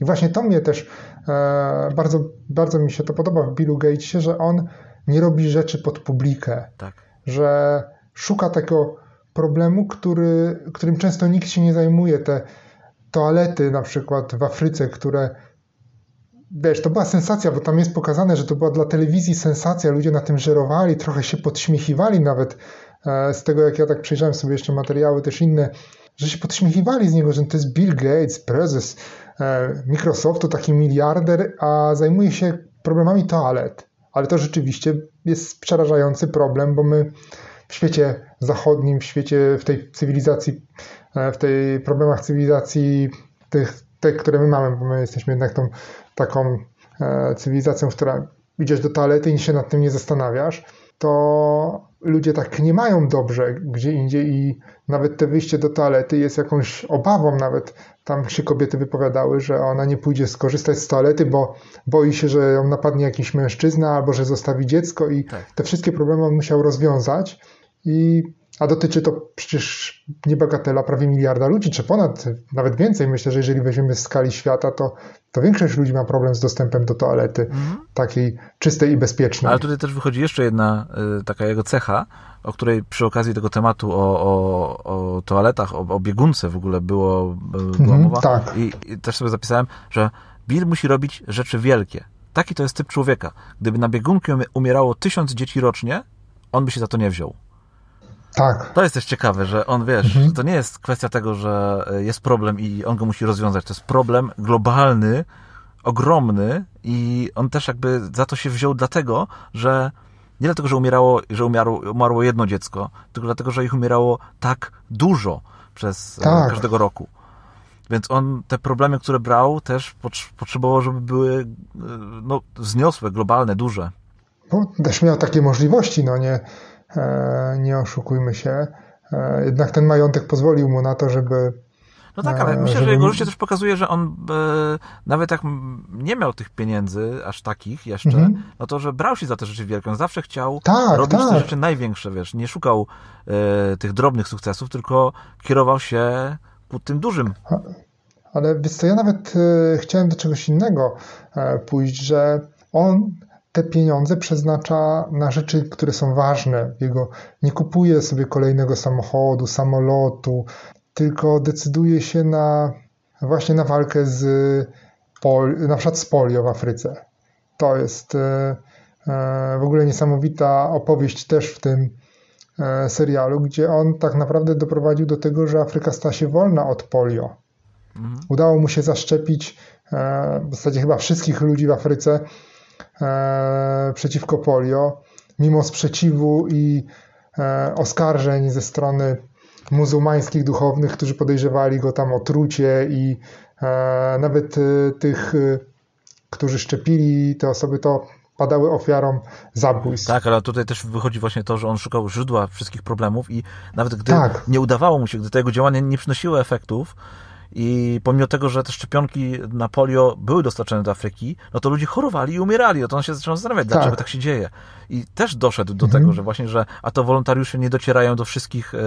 i właśnie to mnie też e, bardzo, bardzo mi się to podoba w Billu Gatesie, że on nie robi rzeczy pod publikę. Tak. Że szuka tego problemu, który, którym często nikt się nie zajmuje. Te toalety na przykład w Afryce, które wiesz, to była sensacja, bo tam jest pokazane, że to była dla telewizji sensacja, ludzie na tym żerowali, trochę się podśmiechiwali nawet e, z tego, jak ja tak przejrzałem sobie jeszcze materiały też inne, że się podśmiechiwali z niego, że to jest Bill Gates, prezes e, Microsoftu, taki miliarder, a zajmuje się problemami toalet. Ale to rzeczywiście jest przerażający problem, bo my w świecie zachodnim, w świecie, w tej cywilizacji, e, w tej problemach cywilizacji, tych, te, które my mamy, bo my jesteśmy jednak tą taką e, cywilizacją, która idziesz do toalety i się nad tym nie zastanawiasz, to ludzie tak nie mają dobrze gdzie indziej i nawet te wyjście do toalety jest jakąś obawą, nawet tam się kobiety wypowiadały, że ona nie pójdzie skorzystać z toalety, bo boi się, że ją napadnie jakiś mężczyzna albo że zostawi dziecko i tak. te wszystkie problemy on musiał rozwiązać i a dotyczy to przecież niebagatela prawie miliarda ludzi, czy ponad, nawet więcej. Myślę, że jeżeli weźmiemy z skali świata, to, to większość ludzi ma problem z dostępem do toalety, mhm. takiej czystej i bezpiecznej. Ale tutaj też wychodzi jeszcze jedna y, taka jego cecha, o której przy okazji tego tematu o, o, o toaletach, o, o, biegunce w ogóle było, była mhm, mowa. Tak. I, I też sobie zapisałem, że Bill musi robić rzeczy wielkie. Taki to jest typ człowieka. Gdyby na biegunkę umierało tysiąc dzieci rocznie, on by się za to nie wziął. Tak. To jest też ciekawe, że on, wiesz, mhm. to nie jest kwestia tego, że jest problem i on go musi rozwiązać. To jest problem globalny, ogromny i on też jakby za to się wziął dlatego, że nie dlatego, że umierało, że umiarło, umarło jedno dziecko, tylko dlatego, że ich umierało tak dużo przez e, tak. każdego roku. Więc on te problemy, które brał, też potrzebował, żeby były e, no, wzniosłe, globalne, duże. No, też miał takie możliwości, no nie E, nie oszukujmy się. E, jednak ten majątek pozwolił mu na to, żeby. No tak, ale e, myślę, że jego życie też pokazuje, że on nawet jak nie miał tych pieniędzy aż takich jeszcze, mhm. no to, że brał się za te rzeczy wielkie. On zawsze chciał tak, robić tak. te rzeczy największe, wiesz. Nie szukał tych drobnych sukcesów, tylko kierował się ku tym dużym. Ale wiesz co, ja nawet chciałem do czegoś innego pójść, że on te pieniądze przeznacza na rzeczy, które są ważne. Jego nie kupuje sobie kolejnego samochodu, samolotu, tylko decyduje się na właśnie na walkę z pol, na przykład z polio w Afryce. To jest e, e, w ogóle niesamowita opowieść też w tym e, serialu, gdzie on tak naprawdę doprowadził do tego, że Afryka stała się wolna od polio. Mhm. Udało mu się zaszczepić w zasadzie chyba wszystkich ludzi w Afryce przeciwko polio, mimo sprzeciwu i e, oskarżeń ze strony muzułmańskich duchownych, którzy podejrzewali go tam o trucie i e, nawet tych, którzy szczepili te osoby, to padały ofiarą zabójstw. Tak, ale tutaj też wychodzi właśnie to, że on szukał źródła wszystkich problemów i nawet gdy tak. nie udawało mu się, gdy te jego działania nie przynosiły efektów, i pomimo tego, że te szczepionki na polio były dostarczane do Afryki, no to ludzie chorowali i umierali. No to on się zaczął zastanawiać, tak. dlaczego tak się dzieje. I też doszedł do mhm. tego, że właśnie, że a to wolontariusze nie docierają do wszystkich, e,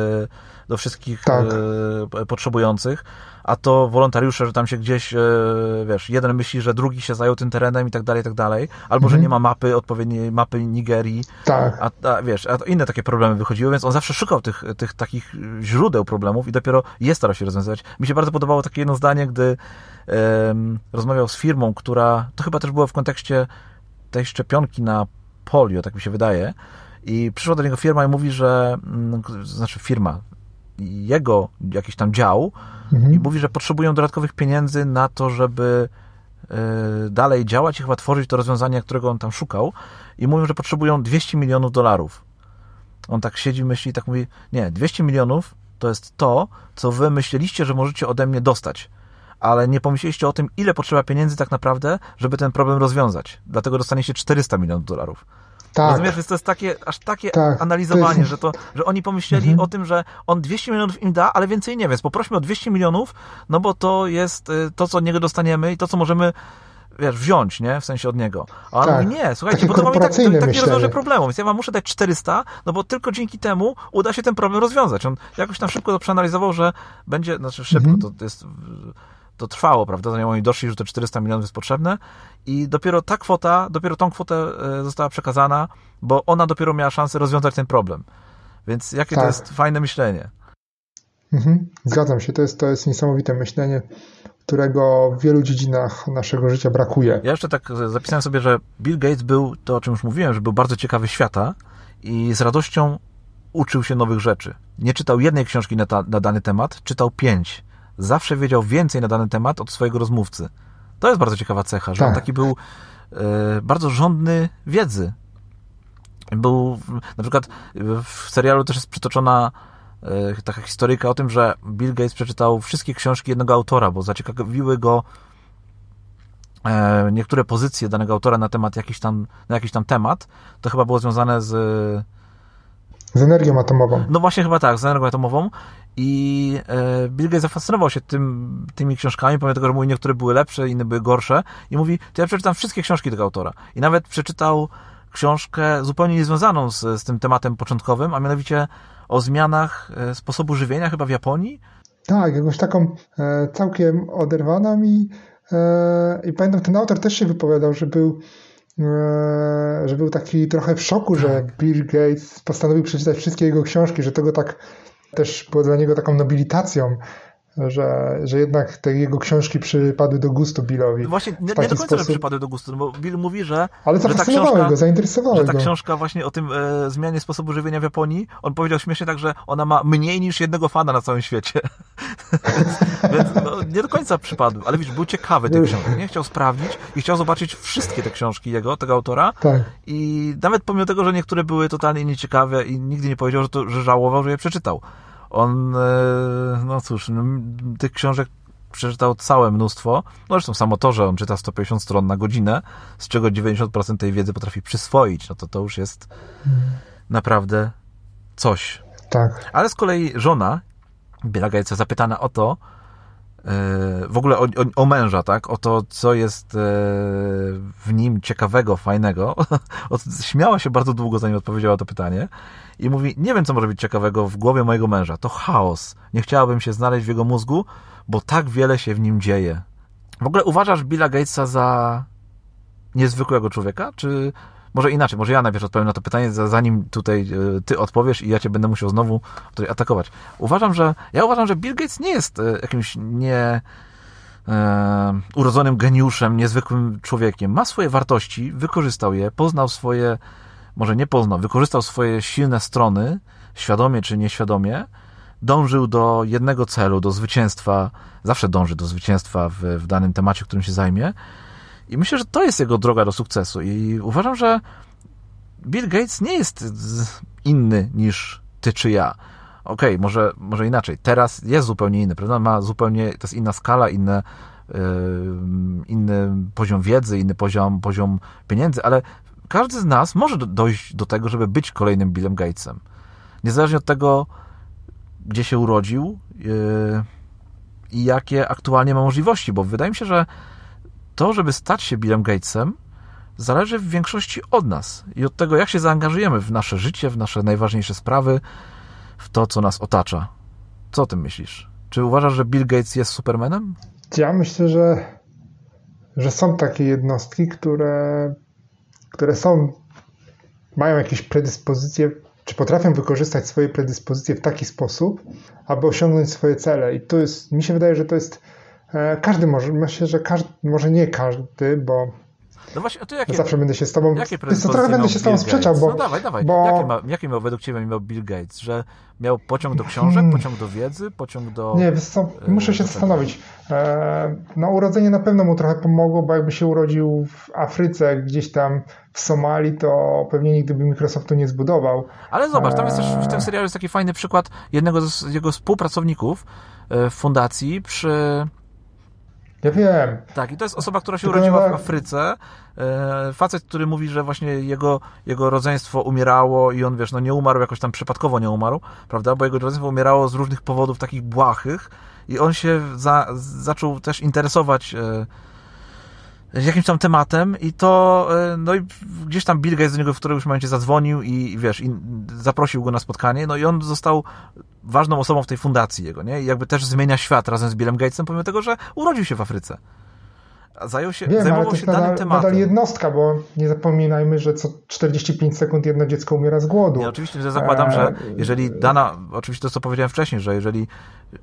do wszystkich tak. E, potrzebujących, a to wolontariusze, że tam się gdzieś, e, wiesz, jeden myśli, że drugi się zajął tym terenem i tak dalej, i tak dalej, albo że mhm. nie ma mapy, odpowiedniej mapy Nigerii, tak. a, a wiesz, a inne takie problemy wychodziły, więc on zawsze szukał tych, tych takich źródeł problemów i dopiero je starał się rozwiązywać. Mi się bardzo takie jedno zdanie, gdy um, rozmawiał z firmą, która, to chyba też było w kontekście tej szczepionki na polio, tak mi się wydaje, i przyszła do niego firma i mówi, że, mm, znaczy firma, jego jakiś tam dział mhm. i mówi, że potrzebują dodatkowych pieniędzy na to, żeby e, dalej działać i chyba tworzyć to rozwiązanie, którego on tam szukał i mówią, że potrzebują 200 milionów dolarów. On tak siedzi, myśli i tak mówi, nie, 200 milionów to jest to, co wy myśleliście, że możecie ode mnie dostać ale nie pomyśleliście o tym, ile potrzeba pieniędzy tak naprawdę, żeby ten problem rozwiązać. Dlatego dostaniecie 400 milionów dolarów. Tak. Rozumiesz, więc to jest takie, aż takie tak. analizowanie, jest... że, to, że oni pomyśleli mhm. o tym, że on 200 milionów im da, ale więcej nie, więc poprośmy o 200 milionów, no bo to jest y, to, co od niego dostaniemy i to, co możemy wiesz, wziąć, nie? W sensie od niego. A on tak. mówi, nie, słuchajcie, bo to wam i tak, to, tak nie rozwiąże problemu, więc ja wam muszę dać 400, no bo tylko dzięki temu uda się ten problem rozwiązać. On jakoś tam szybko to przeanalizował, że będzie, znaczy szybko, mhm. to jest to trwało, prawda? Zanim oni doszli, że te 400 milionów jest potrzebne i dopiero ta kwota, dopiero tą kwotę e, została przekazana, bo ona dopiero miała szansę rozwiązać ten problem. Więc jakie tak. to jest fajne myślenie. Mhm, zgadzam się, to jest, to jest niesamowite myślenie, którego w wielu dziedzinach naszego życia brakuje. Ja jeszcze tak zapisałem sobie, że Bill Gates był, to o czym już mówiłem, że był bardzo ciekawy świata i z radością uczył się nowych rzeczy. Nie czytał jednej książki na, ta, na dany temat, czytał pięć. Zawsze wiedział więcej na dany temat od swojego rozmówcy. To jest bardzo ciekawa cecha, że tak. on taki był e, bardzo żądny wiedzy. Był, na przykład w serialu też jest przytoczona taka historyjka o tym, że Bill Gates przeczytał wszystkie książki jednego autora, bo zaciekawiły go e, niektóre pozycje danego autora na temat jakiś tam, na jakiś tam temat. To chyba było związane z z energią atomową. No właśnie chyba tak, z energią atomową. I e, Bill Gates zafascynował się tym, tymi książkami, pomimo tego, że mówi, niektóre były lepsze, inne były gorsze. I mówi, to ja przeczytam wszystkie książki tego autora. I nawet przeczytał książkę zupełnie niezwiązaną z, z tym tematem początkowym, a mianowicie o zmianach e, sposobu żywienia chyba w Japonii. Tak, jakąś taką e, całkiem oderwaną i, e, i pamiętam, ten autor też się wypowiadał, że był że był taki trochę w szoku, że tak. Bill Gates postanowił przeczytać wszystkie jego książki, że tego tak też było dla niego taką nobilitacją, że, że jednak te jego książki przypadły do gustu Billowi. No właśnie, nie, nie do końca, sposób... przypadły do gustu, no bo Bill mówi, że Ale że ta książka, go, zainteresowało że ta książka właśnie o tym e, zmianie sposobu żywienia w Japonii, on powiedział śmiesznie tak, że ona ma mniej niż jednego fana na całym świecie. więc, więc no, nie do końca przypadł, ale widzisz, był ciekawy tej książki, nie? Chciał sprawdzić i chciał zobaczyć wszystkie te książki jego, tego autora tak. i nawet pomimo tego, że niektóre były totalnie nieciekawe i nigdy nie powiedział, że, to, że żałował, że je przeczytał on, e, no cóż, no, tych książek przeczytał całe mnóstwo. No zresztą samo to, że on czyta 150 stron na godzinę, z czego 90% tej wiedzy potrafi przyswoić, no to to już jest naprawdę coś. Tak. Ale z kolei żona Billa Gatesa zapytana o to, w ogóle o, o, o, męża, tak? O to, co jest e, w nim ciekawego, fajnego. Śmiała się bardzo długo, zanim odpowiedziała to pytanie i mówi, nie wiem, co może być ciekawego w głowie mojego męża. To chaos. Nie chciałabym się znaleźć w jego mózgu, bo tak wiele się w nim dzieje. W ogóle uważasz Billa Gatesa za niezwykłego człowieka? Czy może inaczej, może ja najpierw odpowiem na to pytanie, zanim tutaj e, ty odpowiesz i ja cię będę musiał znowu tutaj atakować. Uważam, że ja uważam, że Bill Gates nie jest e, jakimś nie e, urodzonym geniuszem, niezwykłym człowiekiem. Ma swoje wartości, wykorzystał je, poznał swoje może nie poznał, wykorzystał swoje silne strony, świadomie czy nieświadomie, dążył do jednego celu, do zwycięstwa, zawsze dąży do zwycięstwa w, w danym temacie, którym się zajmie. I myślę, że to jest jego droga do sukcesu. I uważam, że Bill Gates nie jest inny niż ty czy ja. Okej, okay, może, może inaczej. Teraz jest zupełnie inny, prawda? Ma zupełnie, to jest inna skala, inne, yy, inny poziom wiedzy, inny poziom, poziom pieniędzy, ale każdy z nas może dojść do tego, żeby być kolejnym Billem Gatesem. Niezależnie od tego, gdzie się urodził yy, i jakie aktualnie ma możliwości, bo wydaje mi się, że to, żeby stać się Billem Gatesem, zależy w większości od nas i od tego, jak się zaangażujemy w nasze życie, w nasze najważniejsze sprawy, w to, co nas otacza. Co o tym myślisz? Czy uważasz, że Bill Gates jest Supermanem? Ja myślę, że, że są takie jednostki, które które są, mają jakieś predyspozycje, czy potrafią wykorzystać swoje predyspozycje w taki sposób, aby osiągnąć swoje cele. I to jest, mi się wydaje, że to jest, każdy może, myślę, że każdy, może nie każdy, bo no właśnie, to jakie, zawsze będę się z tobą. Jakie to trochę będę się z tobą sprzeczał, bo. No dawaj, dawaj. Bo... Jakie, ma, jakie miał według ciebie miał Bill Gates? Że miał pociąg do książek, hmm. pociąg do wiedzy, pociąg do. Nie, wiesz co, muszę się zastanowić. E, no, urodzenie na pewno mu trochę pomogło, bo jakby się urodził w Afryce, gdzieś tam w Somalii, to pewnie nigdy by Microsoftu nie zbudował. Ale zobacz, tam jest też w tym e, serialu jest taki fajny przykład jednego z jego współpracowników e, w fundacji przy ja wiem. Tak, i to jest osoba, która się urodziła w Afryce. E, facet, który mówi, że właśnie jego, jego rodzeństwo umierało i on, wiesz, no nie umarł, jakoś tam przypadkowo nie umarł, prawda? Bo jego rodzeństwo umierało z różnych powodów takich błahych i on się za, zaczął też interesować e, jakimś tam tematem i to, e, no i gdzieś tam Bill Gates do niego w którymś momencie zadzwonił i wiesz, i zaprosił go na spotkanie, no i on został ważną osobą w tej fundacji jego, nie? I jakby też zmienia świat razem z Billem Gatesem, pomimo tego, że urodził się w Afryce. Zajął się, Wiem, zajmował się nadal, danym tematem. nadal jednostka, bo nie zapominajmy, że co 45 sekund jedno dziecko umiera z głodu. Nie, oczywiście, że zakładam, że E, jeżeli dana, oczywiście to co powiedziałem wcześniej, że jeżeli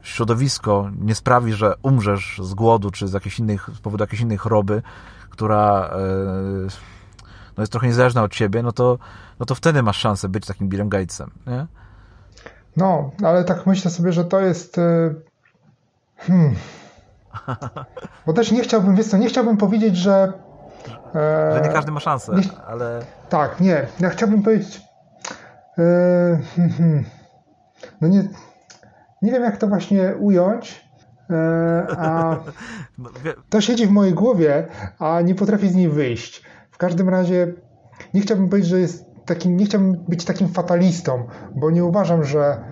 środowisko nie sprawi, że umrzesz z głodu, czy z, jakiejś innych, z powodu jakiejś innej choroby, która e, no jest trochę niezależna od ciebie, no to, no to wtedy masz szansę być takim Billem Gatesem, nie? No, ale tak myślę sobie, że to jest. e, Hmm. Bo też nie chciałbym, wiesz co, nie chciałbym powiedzieć, że. e, Że nie każdy ma szansę, nie- ale Tak, nie. Ja chciałbym powiedzieć. e, hmm, hmm. No nie. Nie wiem, jak to właśnie ująć. e, A no, to siedzi w mojej głowie, a nie potrafię z niej wyjść. W każdym razie nie chciałbym powiedzieć, że jest takim, nie chciałbym być takim fatalistą, bo nie uważam, że,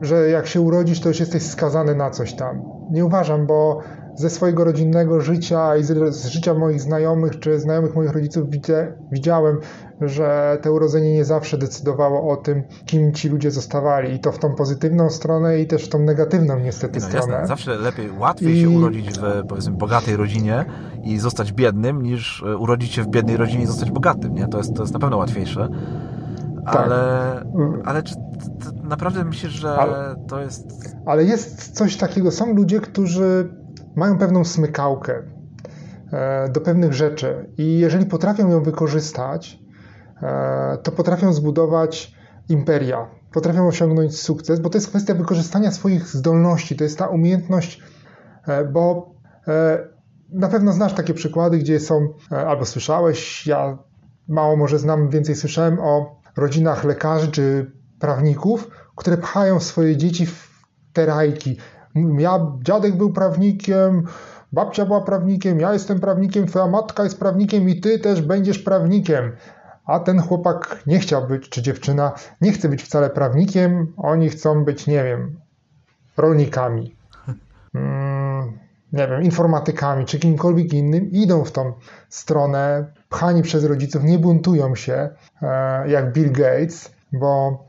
że jak się urodzisz, to już jesteś skazany na coś tam. Nie uważam, bo ze swojego rodzinnego życia i z, z życia moich znajomych czy znajomych moich rodziców widzia, widziałem, że to urodzenie nie zawsze decydowało o tym, kim ci ludzie zostawali. I to w tą pozytywną stronę i też w tą negatywną niestety no stronę. jasne, zawsze lepiej, łatwiej I- się urodzić w powiedzmy bogatej rodzinie i zostać biednym, niż e, urodzić się w biednej rodzinie i zostać bogatym, nie? To jest, to jest na pewno łatwiejsze. Tak. Ale, Mm. ale czy, t- t- naprawdę myślisz, że Ale- to jest Ale jest coś takiego, są ludzie, którzy mają pewną smykałkę e, do pewnych rzeczy i jeżeli potrafią ją wykorzystać, e, to potrafią zbudować imperia, potrafią osiągnąć sukces, bo to jest kwestia wykorzystania swoich zdolności, to jest ta umiejętność, e, bo na pewno znasz takie przykłady, gdzie są, albo słyszałeś, ja mało może znam, więcej słyszałem o rodzinach lekarzy czy prawników, które pchają swoje dzieci w te rajki. Ja, dziadek był prawnikiem, babcia była prawnikiem, ja jestem prawnikiem, twoja matka jest prawnikiem i ty też będziesz prawnikiem. A ten chłopak nie chciał być, czy dziewczyna nie chce być wcale prawnikiem, oni chcą być, nie wiem, rolnikami, mm, nie wiem, informatykami, czy kimkolwiek innym, idą w tą stronę, pchani przez rodziców, nie buntują się, e, jak Bill Gates, bo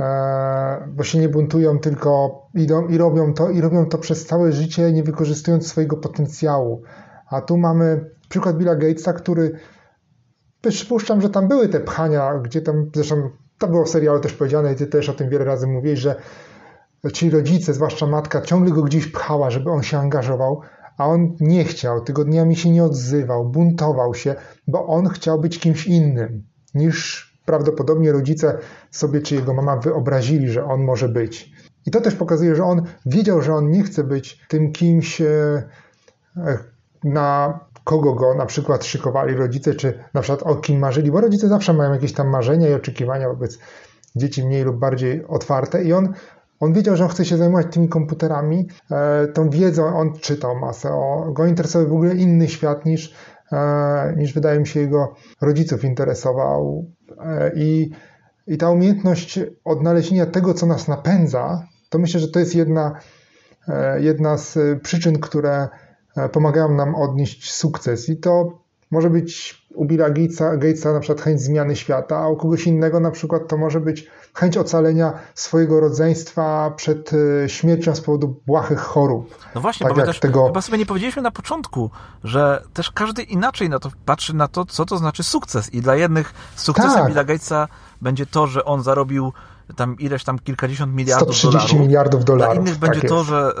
e, bo się nie buntują, tylko idą i robią to, i robią to przez całe życie, nie wykorzystując swojego potencjału. A tu mamy przykład Billa Gatesa, który przypuszczam, że tam były te pchania, gdzie tam, zresztą to było w serialu też powiedziane i ty też o tym wiele razy mówiłeś, że ci rodzice, zwłaszcza matka, ciągle go gdzieś pchała, żeby on się angażował, a on nie chciał, tygodniami się nie odzywał, buntował się, bo on chciał być kimś innym niż prawdopodobnie rodzice sobie czy jego mama wyobrazili, że on może być. I to też pokazuje, że on wiedział, że on nie chce być tym kimś, e, e, na kogo go na przykład szykowali rodzice, czy na przykład o kim marzyli, bo rodzice zawsze mają jakieś tam marzenia i oczekiwania wobec dzieci mniej lub bardziej otwarte i on on wiedział, że on chce się zajmować tymi komputerami, e, tą wiedzą, on czytał masę, o, go interesował w ogóle inny świat niż, e, niż wydaje mi się jego rodziców interesował. E, I, I ta umiejętność odnalezienia tego, co nas napędza, to myślę, że to jest jedna, jedna z przyczyn, które pomagają nam odnieść sukces. I to może być u Billa Gatesa, Gatesa na przykład chęć zmiany świata, a u kogoś innego na przykład to może być chęć ocalenia swojego rodzeństwa przed e, śmiercią z powodu błahych chorób. No właśnie, Tak bo też tego- chyba sobie nie powiedzieliśmy na początku, że też każdy inaczej na to patrzy na to, co to znaczy sukces. I dla jednych sukcesem Tak. Billa Gatesa będzie to, że on zarobił tam ileś tam kilkadziesiąt miliardów 130 dolarów. miliardów dolarów. Dla innych tak będzie to, jest. że,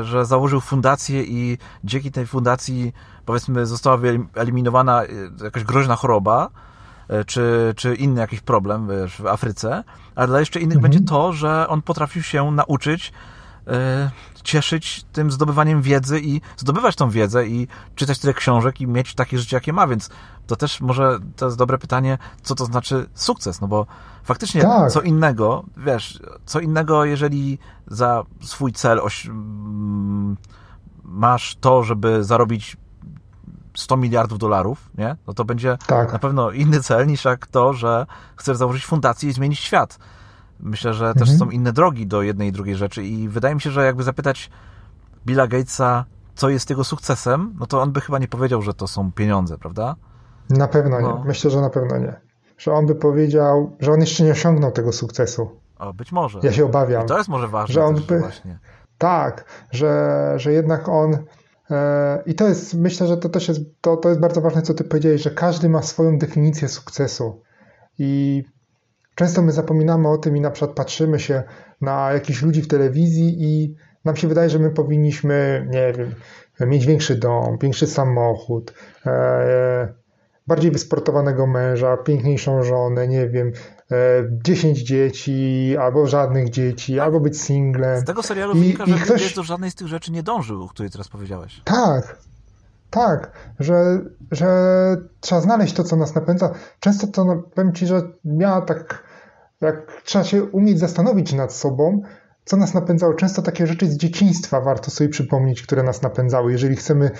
e, że założył fundację i dzięki tej fundacji powiedzmy została wyeliminowana e, jakaś groźna choroba, e, czy, czy inny jakiś problem wiesz, w Afryce, a dla jeszcze innych Mhm. będzie to, że on potrafił się nauczyć cieszyć tym zdobywaniem wiedzy i zdobywać tą wiedzę i czytać tyle książek i mieć takie życie, jakie ma, więc to też może to jest dobre pytanie, co to znaczy sukces, no bo faktycznie Tak. co innego, wiesz, co innego, jeżeli za swój cel oś, mm, masz to, żeby zarobić 100 miliardów dolarów, nie? No to będzie Tak. na pewno inny cel niż jak to, że chcesz założyć fundację i zmienić świat. Myślę, że też Mhm. są inne drogi do jednej i drugiej rzeczy i wydaje mi się, że jakby zapytać Billa Gatesa, co jest jego sukcesem, no to on by chyba nie powiedział, że to są pieniądze, prawda? Na pewno nie. No. Myślę, że na pewno nie. Że on by powiedział, że on jeszcze nie osiągnął tego sukcesu. O, być może. Ja się obawiam. I to jest może ważne że on też, by- właśnie. Tak, że, że jednak on E, I to jest, myślę, że to też jest, to, to jest bardzo ważne, co ty powiedziałeś, że każdy ma swoją definicję sukcesu. I często my zapominamy o tym i na przykład patrzymy się na jakichś ludzi w telewizji i nam się wydaje, że my powinniśmy, nie wiem, mieć większy dom, większy samochód, e, bardziej wysportowanego męża, piękniejszą żonę, nie wiem, 10 e, dzieci, albo żadnych dzieci, albo być singlem. Z tego serialu I, wynika, że ktoś... do żadnej z tych rzeczy nie dążył, o której teraz powiedziałeś. Tak, tak, że, że trzeba znaleźć to, co nas napędza. Często to, no, powiem Ci, że ja tak, jak trzeba się umieć zastanowić nad sobą, co nas napędzało. Często takie rzeczy z dzieciństwa warto sobie przypomnieć, które nas napędzały. Jeżeli chcemy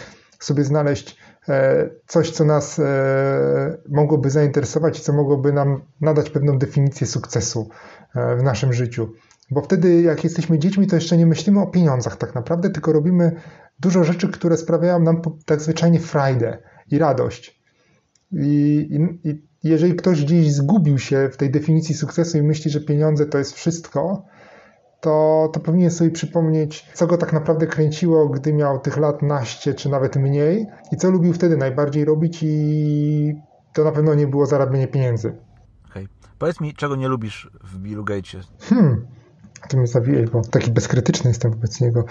sobie znaleźć e, coś, co nas e, mogłoby zainteresować i co mogłoby nam nadać pewną definicję sukcesu e, w naszym życiu. Bo wtedy, jak jesteśmy dziećmi, to jeszcze nie myślimy o pieniądzach tak naprawdę, tylko robimy dużo rzeczy, które sprawiają nam tak zwyczajnie frajdę i radość. I, i, I jeżeli ktoś gdzieś zgubił się w tej definicji sukcesu i myśli, że pieniądze to jest wszystko, to, to powinien sobie przypomnieć, co go tak naprawdę kręciło, gdy miał tych lat naście, czy nawet mniej i co lubił wtedy najbardziej robić i to na pewno nie było zarabianie pieniędzy. Okay. Powiedz mi, czego nie lubisz w Billu Gatesie? Hmm, to mnie zawijaj, bo taki bezkrytyczny jestem wobec niego.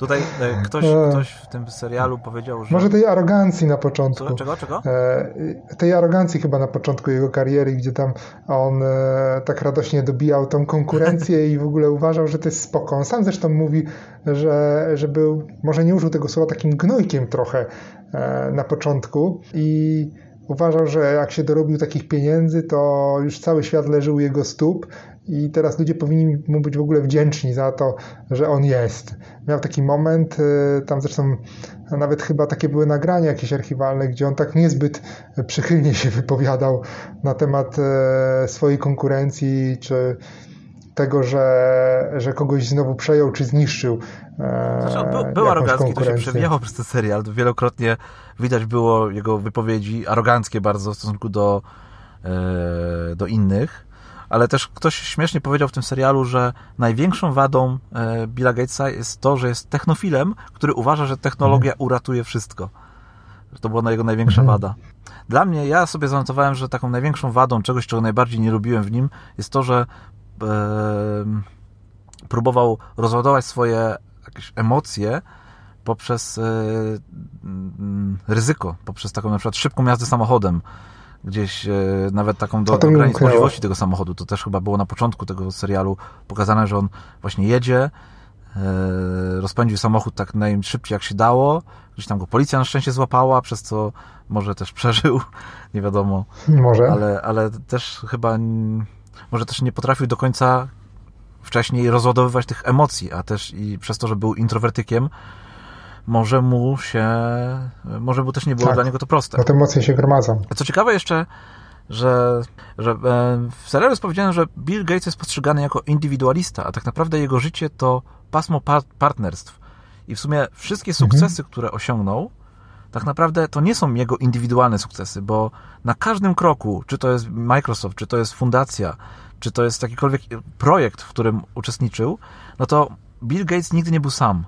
Tutaj e, ktoś, ktoś w tym serialu powiedział, że... Może tej arogancji na początku. Co, czego, czego? E, tej arogancji chyba na początku jego kariery, gdzie tam on e, tak radośnie dobijał tą konkurencję i w ogóle uważał, że to jest spoko. On sam zresztą mówi, że, że był, może nie użył tego słowa, takim gnojkiem trochę na początku i uważał, że jak się dorobił takich pieniędzy, to już cały świat leży u jego stóp i teraz ludzie powinni mu być w ogóle wdzięczni za to, że on jest. Miał taki moment, y, tam zresztą nawet chyba takie były nagrania jakieś archiwalne, gdzie on tak niezbyt przychylnie się wypowiadał na temat y, swojej konkurencji, czy tego, że, że kogoś znowu przejął czy zniszczył. E, znaczy on był, był arogancki, to się przewijało przez ten serial. Wielokrotnie widać było jego wypowiedzi aroganckie bardzo w stosunku do, e, do innych ale też ktoś śmiesznie powiedział w tym serialu, że największą wadą e, Billa Gatesa jest to, że jest technofilem, który uważa, że technologia mhm. uratuje wszystko. To była jego największa mhm. wada. Dla mnie, ja sobie zanotowałem, że taką największą wadą czegoś, czego najbardziej nie lubiłem w nim, jest to, że próbował rozładować swoje jakieś emocje poprzez e, ryzyko, poprzez taką na przykład szybką jazdę samochodem gdzieś e, nawet taką do, do granic możliwości tego samochodu. To też chyba było na początku tego serialu pokazane, że on właśnie jedzie, e, rozpędził samochód tak najszybciej jak się dało, gdzieś tam go policja na szczęście złapała, przez co może też przeżył, nie wiadomo. Może. Ale, ale też chyba może też nie potrafił do końca wcześniej rozładowywać tych emocji, a też i przez to, że był introwertykiem, może mu się, może mu też nie było tak, dla niego to proste. Bo te emocje się gromadzą. Co ciekawe jeszcze, że, że e, w serialu jest powiedziane, że Bill Gates jest postrzegany jako indywidualista, a tak naprawdę jego życie to pasmo par partnerstw. I w sumie wszystkie mhm. sukcesy, mhm. które osiągnął, tak naprawdę to nie są jego indywidualne sukcesy, bo na każdym kroku, czy to jest Microsoft, czy to jest fundacja, czy to jest jakikolwiek projekt, w którym uczestniczył, no to Bill Gates nigdy nie był sam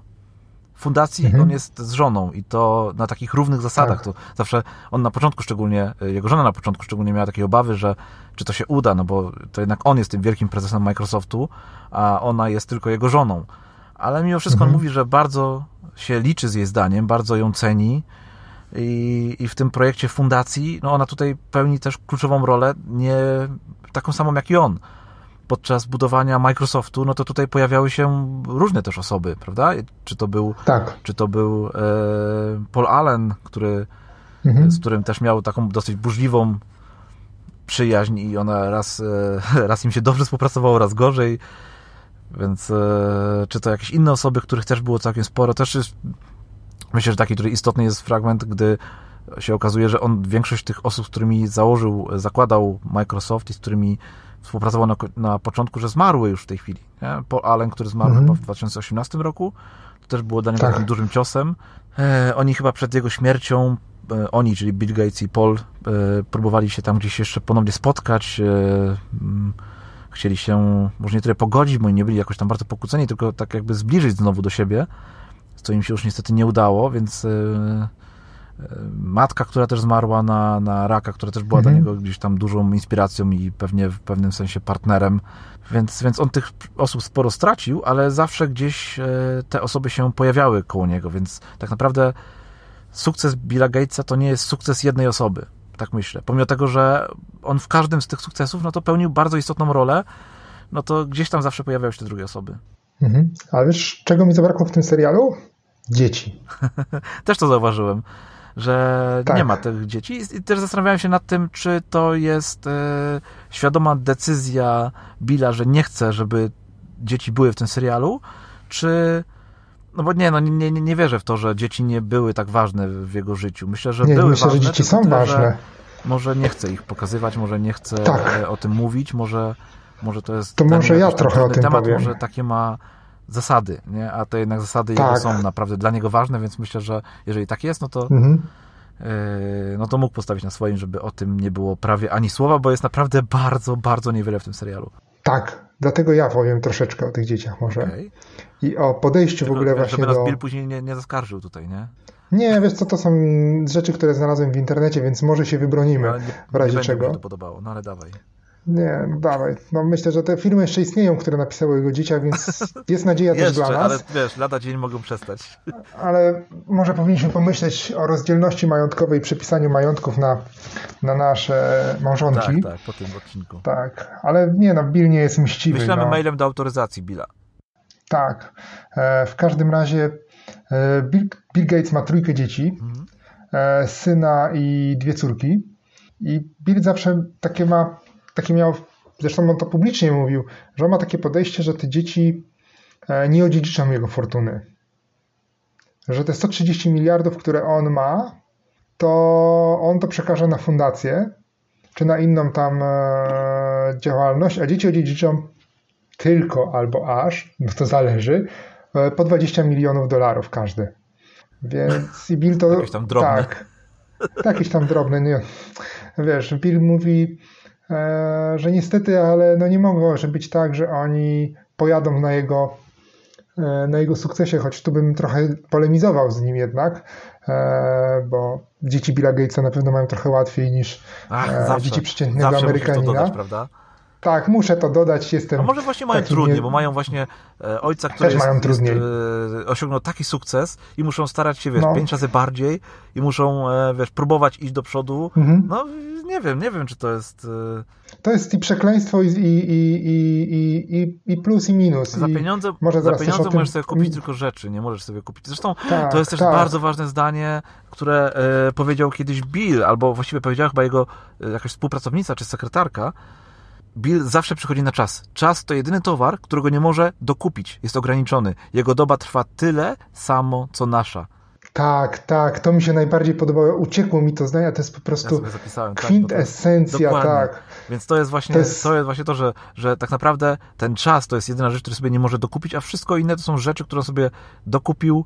fundacji mhm. on jest z żoną i to na takich równych zasadach. Tak. To zawsze on na początku szczególnie, jego żona na początku szczególnie miała takie obawy, że czy to się uda, no bo to jednak on jest tym wielkim prezesem Microsoftu, a ona jest tylko jego żoną. Ale mimo wszystko mhm. on mówi, że bardzo się liczy z jej zdaniem, bardzo ją ceni i, i w tym projekcie fundacji, no ona tutaj pełni też kluczową rolę, nie taką samą jak i on podczas budowania Microsoftu, no to tutaj pojawiały się różne też osoby, prawda? Czy to był, tak. czy to był e, Paul Allen, który, mhm. z którym też miał taką dosyć burzliwą przyjaźń i ona raz, e, raz im się dobrze współpracowało, raz gorzej, więc e, czy to jakieś inne osoby, których też było całkiem sporo, też jest, myślę, że taki, który istotny jest fragment, gdy się okazuje, że on większość tych osób, z którymi założył, zakładał Microsoft i z którymi współpracował na, na początku, że zmarły już w tej chwili. Nie? Paul Allen, który zmarł mhm. chyba w 2018 roku, to też było dla niego tak. takim dużym ciosem. E, oni chyba przed jego śmiercią, e, oni, czyli Bill Gates i Paul, e, próbowali się tam gdzieś jeszcze ponownie spotkać. E, mm, chcieli się może nie tyle pogodzić, bo nie byli jakoś tam bardzo pokłóceni, tylko tak jakby zbliżyć znowu do siebie, co im się już niestety nie udało, więc matka, która też zmarła na, na raka, która też była mhm. dla niego gdzieś tam dużą inspiracją i pewnie w pewnym sensie partnerem, więc, więc on tych osób sporo stracił, ale zawsze gdzieś te osoby się pojawiały koło niego, więc tak naprawdę sukces Billa Gatesa to nie jest sukces jednej osoby. Tak myślę. Pomimo tego, że on w każdym z tych sukcesów, no to pełnił bardzo istotną rolę, no to gdzieś tam zawsze pojawiały się te drugie osoby. Mhm. Ale wiesz, czego mi zabrakło w tym serialu? Dzieci. też to zauważyłem, że tak. nie ma tych dzieci. I też zastanawiałem się nad tym, czy to jest e, świadoma decyzja Billa, że nie chce, żeby dzieci były w tym serialu, czy no bo nie, no nie, nie, nie wierzę w to, że dzieci nie były tak ważne w jego życiu. Myślę, że nie, były myślę, ważne. że dzieci są tyle, ważne. Może nie chcę ich pokazywać, może nie chcę tak. E, o tym mówić, może, może to jest... To może ja trochę o tym temat, powiem. Może takie ma zasady, nie? a to jednak zasady tak. jego są naprawdę dla niego ważne, więc myślę, że jeżeli tak jest, no to mhm. yy, no to mógł postawić na swoim, żeby o tym nie było prawie ani słowa, bo jest naprawdę bardzo, bardzo niewiele w tym serialu. Tak, dlatego ja powiem troszeczkę o tych dzieciach może. Okay. I o podejściu Tylko, w ogóle właśnie żeby do... nas Bill później nie, nie zaskarżył tutaj, nie? Nie, wiesz co, to są rzeczy, które znalazłem w internecie, więc może się wybronimy no, nie, w razie nie czego. Mi to podobało, no ale dawaj. Nie, no dawaj. No myślę, że te firmy jeszcze istnieją, które napisały jego dzieciach, więc jest nadzieja jeszcze, też dla nas. ale wiesz, lada dzień mogą przestać. Ale może powinniśmy pomyśleć o rozdzielności majątkowej, przepisaniu majątków na, na nasze małżonki. Tak, tak, po tym odcinku. Tak, ale nie no, Bill nie jest mściwy. Wyślemy no. mailem do autoryzacji Billa. Tak. E, w każdym razie e, Bill, Bill Gates ma trójkę dzieci, mhm. e, syna i dwie córki. I Bill zawsze takie ma takie miał, zresztą on to publicznie mówił, że on ma takie podejście, że te dzieci e, nie odziedziczą jego fortuny. Że te 130 miliardów, które on ma, to on to przekaże na fundację, czy na inną tam e, działalność, a dzieci odziedziczą tylko albo aż, no to zależy, e, po 20 milionów dolarów każdy. Więc i Bill to... Jakieś tam drobne. Tak, jakieś tam drobne, nie. Wiesz, Bill mówi, że niestety, ale no nie mogło być tak, że oni pojadą na jego, e, na jego sukcesie, choć tu bym trochę polemizował z nim jednak, e, bo dzieci Billa Gatesa na pewno mają trochę łatwiej niż Ach, zawsze, dzieci przeciętnego Amerykanina. Dodać, prawda? Tak, muszę to dodać, jestem... A może właśnie mają trudniej, nie... bo mają właśnie e, ojca, który Też jest, trudniej. Jest, e, osiągnął taki sukces i muszą starać się, wiesz, no. pięć razy bardziej i muszą, e, wiesz, próbować iść do przodu. Mhm. No, nie wiem, nie wiem, czy to jest... To jest i przekleństwo i, i, i, i, i plus i minus. Za pieniądze, może za pieniądze możesz sobie kupić tylko rzeczy, nie możesz sobie kupić. Zresztą tak, to jest też tak. bardzo ważne zdanie, które e, powiedział kiedyś Bill, albo właściwie powiedziała chyba jego e, jakaś współpracownica czy sekretarka, Bill zawsze przychodzi na czas. Czas to jedyny towar, którego nie może dokupić. Jest ograniczony. Jego doba trwa tyle samo, co nasza. Tak, tak, to mi się najbardziej podobało. Uciekło mi to zdanie, to jest po prostu ja kwintesencja, tak, tak. Więc to jest właśnie to jest... to, jest właśnie to że, że tak naprawdę ten czas to jest jedyna rzecz, której sobie nie może dokupić, a wszystko inne to są rzeczy, które sobie dokupił.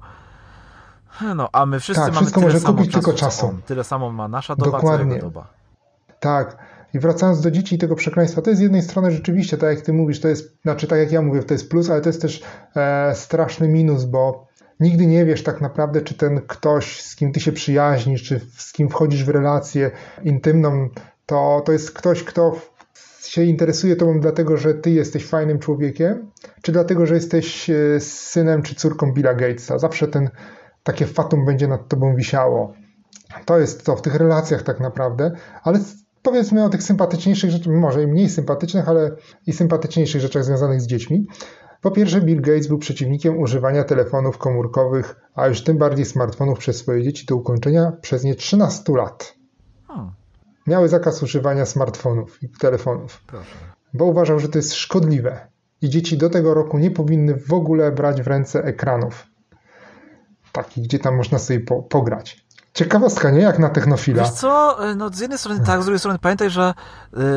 No, a my wszyscy tak, mamy wszystko tyle może samo kupić czasu, tylko czasu. Tyle samo ma nasza doba, Dokładnie. co jego doba. Tak. I wracając do dzieci i tego przekleństwa, to jest z jednej strony rzeczywiście, tak jak ty mówisz, to jest, znaczy tak jak ja mówię, to jest plus, ale to jest też e, straszny minus, bo nigdy nie wiesz tak naprawdę, czy ten ktoś, z kim ty się przyjaźnisz, czy z kim wchodzisz w relację intymną, to, to jest ktoś, kto się interesuje tobą dlatego, że ty jesteś fajnym człowiekiem, czy dlatego, że jesteś e, synem czy córką Billa Gatesa. Zawsze ten, takie fatum będzie nad tobą wisiało. To jest to w tych relacjach tak naprawdę, ale powiedzmy o tych sympatyczniejszych rzeczach, może i mniej sympatycznych, ale i sympatyczniejszych rzeczach związanych z dziećmi. Po pierwsze, Bill Gates był przeciwnikiem używania telefonów komórkowych, a już tym bardziej smartfonów przez swoje dzieci do ukończenia przez nie 13 lat. Hmm. Miały zakaz używania smartfonów i telefonów, Proszę. bo uważał, że to jest szkodliwe i dzieci do tego roku nie powinny w ogóle brać w ręce ekranów, takich, gdzie tam można sobie po, pograć. Ciekawostka, nie? Jak na technofila. Wiesz co, no z jednej strony tak, z drugiej strony pamiętaj, że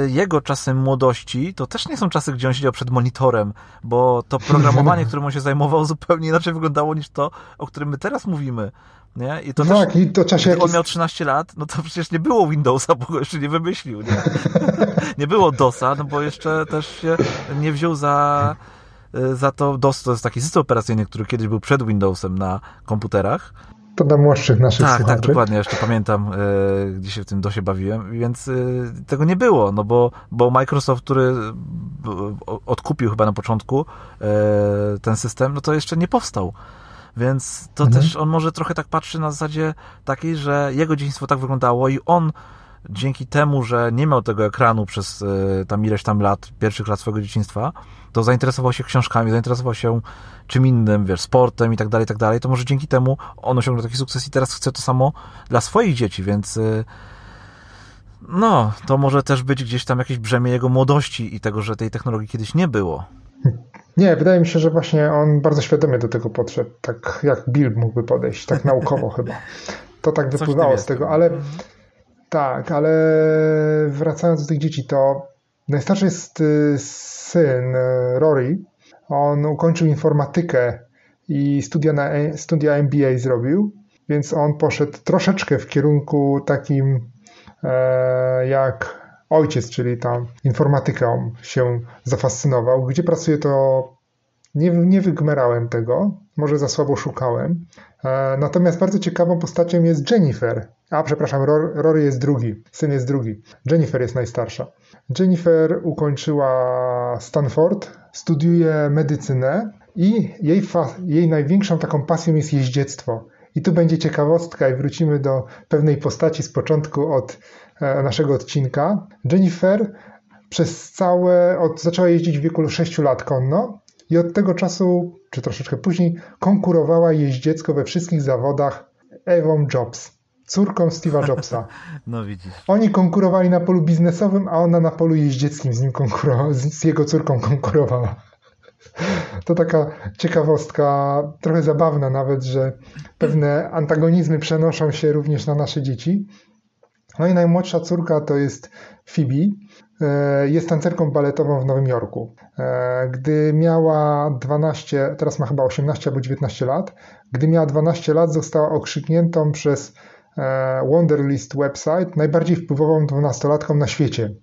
y, jego czasem młodości to też nie są czasy, gdzie on siedział przed monitorem, bo to programowanie, którym on się zajmował, zupełnie inaczej wyglądało niż to, o którym my teraz mówimy. Nie? I to tak, też, i to czasie gdy on miał 13 lat, no to przecież nie było Windowsa, bo go jeszcze nie wymyślił. Nie, nie było DOSa, no bo jeszcze też się nie wziął za, za to DOS, to jest taki system operacyjny, który kiedyś był przed Windowsem na komputerach. To dla młodszych naszych Tak, słuchaczy. tak, dokładnie. Jeszcze pamiętam, e, gdzie się w tym DOSie bawiłem, więc e, tego nie było, no bo, bo Microsoft, który b, odkupił chyba na początku e, ten system, no to jeszcze nie powstał. Więc to Mhm. też on może trochę tak patrzy na zasadzie takiej, że jego dzieciństwo tak wyglądało i on dzięki temu, że nie miał tego ekranu przez e, tam ileś tam lat, pierwszych lat swojego dzieciństwa, to zainteresował się książkami, zainteresował się czym innym, wiesz, sportem i tak dalej, i tak dalej, to może dzięki temu on osiągnął taki sukces i teraz chce to samo dla swoich dzieci, więc e, no, to może też być gdzieś tam jakieś brzemię jego młodości i tego, że tej technologii kiedyś nie było. Nie, wydaje mi się, że właśnie on bardzo świadomie do tego podszedł, tak jak Bill mógłby podejść, tak naukowo chyba. To tak wypływało z tego, ale tak, ale wracając do tych dzieci, to najstarszy jest y, syn y, Rory. On ukończył informatykę i studia, na, studia MBA zrobił, więc on poszedł troszeczkę w kierunku takim e, jak ojciec, czyli tam informatyką się zafascynował. Gdzie pracuje to nie, nie wygmerałem tego, może za słabo szukałem. E, natomiast bardzo ciekawą postacią jest Jennifer. A, przepraszam, Ror- Rory jest drugi, syn jest drugi. Jennifer jest najstarsza. Jennifer ukończyła Stanford, studiuje medycynę i jej, jej największą taką pasją jest jeździectwo. I tu będzie ciekawostka i wrócimy do pewnej postaci z początku od e, naszego odcinka. Jennifer przez całe, od, zaczęła jeździć w wieku 6 lat konno i od tego czasu, czy troszeczkę później, konkurowała jeździecko we wszystkich zawodach Ewą Jobs, córką Steve'a Jobsa. No widzisz. Oni konkurowali na polu biznesowym, a ona na polu jeździeckim z nim konkurowała, z jego córką konkurowała. To taka ciekawostka, trochę zabawna nawet, że pewne antagonizmy przenoszą się również na nasze dzieci. No i najmłodsza córka to jest Phoebe. E, Jest tancerką baletową w Nowym Jorku. E, Gdy miała 12, teraz ma chyba 18 albo 19 lat, gdy miała 12 lat, została okrzykniętą przez e, Wonderlist website najbardziej wpływową 12-latką na świecie.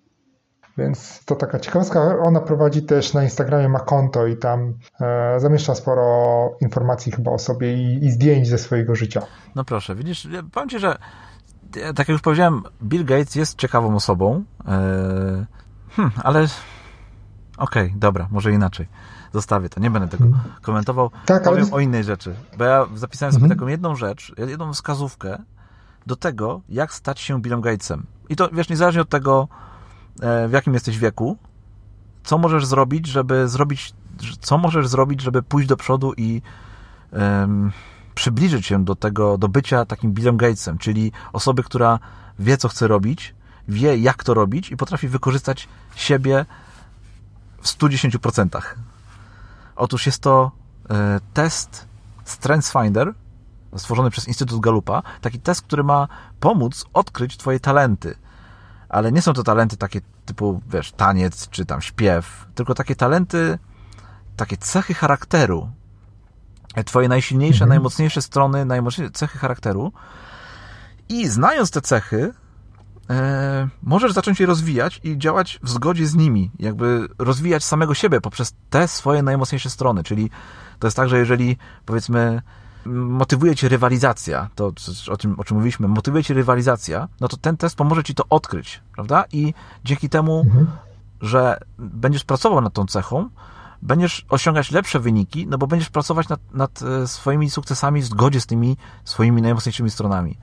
Więc to taka ciekawostka. Ona prowadzi też na Instagramie ma konto i tam e, zamieszcza sporo informacji chyba o sobie i, i zdjęć ze swojego życia. No proszę, widzisz, powiem Ci, że tak jak już powiedziałem, Bill Gates jest ciekawą osobą, yy, hmm, ale okej, dobra, może inaczej. Zostawię to, nie będę tego komentował. Tak, ale- Powiem o innej rzeczy, bo ja zapisałem sobie Mhm. taką jedną rzecz, jedną wskazówkę do tego, jak stać się Billem Gatesem. I to, wiesz, niezależnie od tego, e, w jakim jesteś wieku, co możesz zrobić, żeby zrobić, co możesz zrobić, żeby pójść do przodu i em, przybliżyć się do tego, do bycia takim Billem Gatesem, czyli osoby, która wie, co chce robić, wie, jak to robić i potrafi wykorzystać siebie w 110%. Otóż jest to e, test StrengthsFinder, stworzony przez Instytut Galupa, taki test, który ma pomóc odkryć twoje talenty. Ale nie są to talenty takie typu, wiesz, taniec czy tam śpiew, tylko takie talenty, takie cechy charakteru, twoje najsilniejsze, Mhm. najmocniejsze strony, najmocniejsze cechy charakteru i znając te cechy, e, możesz zacząć je rozwijać i działać w zgodzie z nimi, jakby rozwijać samego siebie poprzez te swoje najmocniejsze strony, czyli to jest tak, że jeżeli powiedzmy motywuje cię rywalizacja, to o czym, o czym mówiliśmy, motywuje cię rywalizacja, no to ten test pomoże ci to odkryć, prawda? I dzięki temu, Mhm. że będziesz pracował nad tą cechą, będziesz osiągać lepsze wyniki, no bo będziesz pracować nad, nad e, swoimi sukcesami w zgodzie z tymi swoimi najmocniejszymi stronami.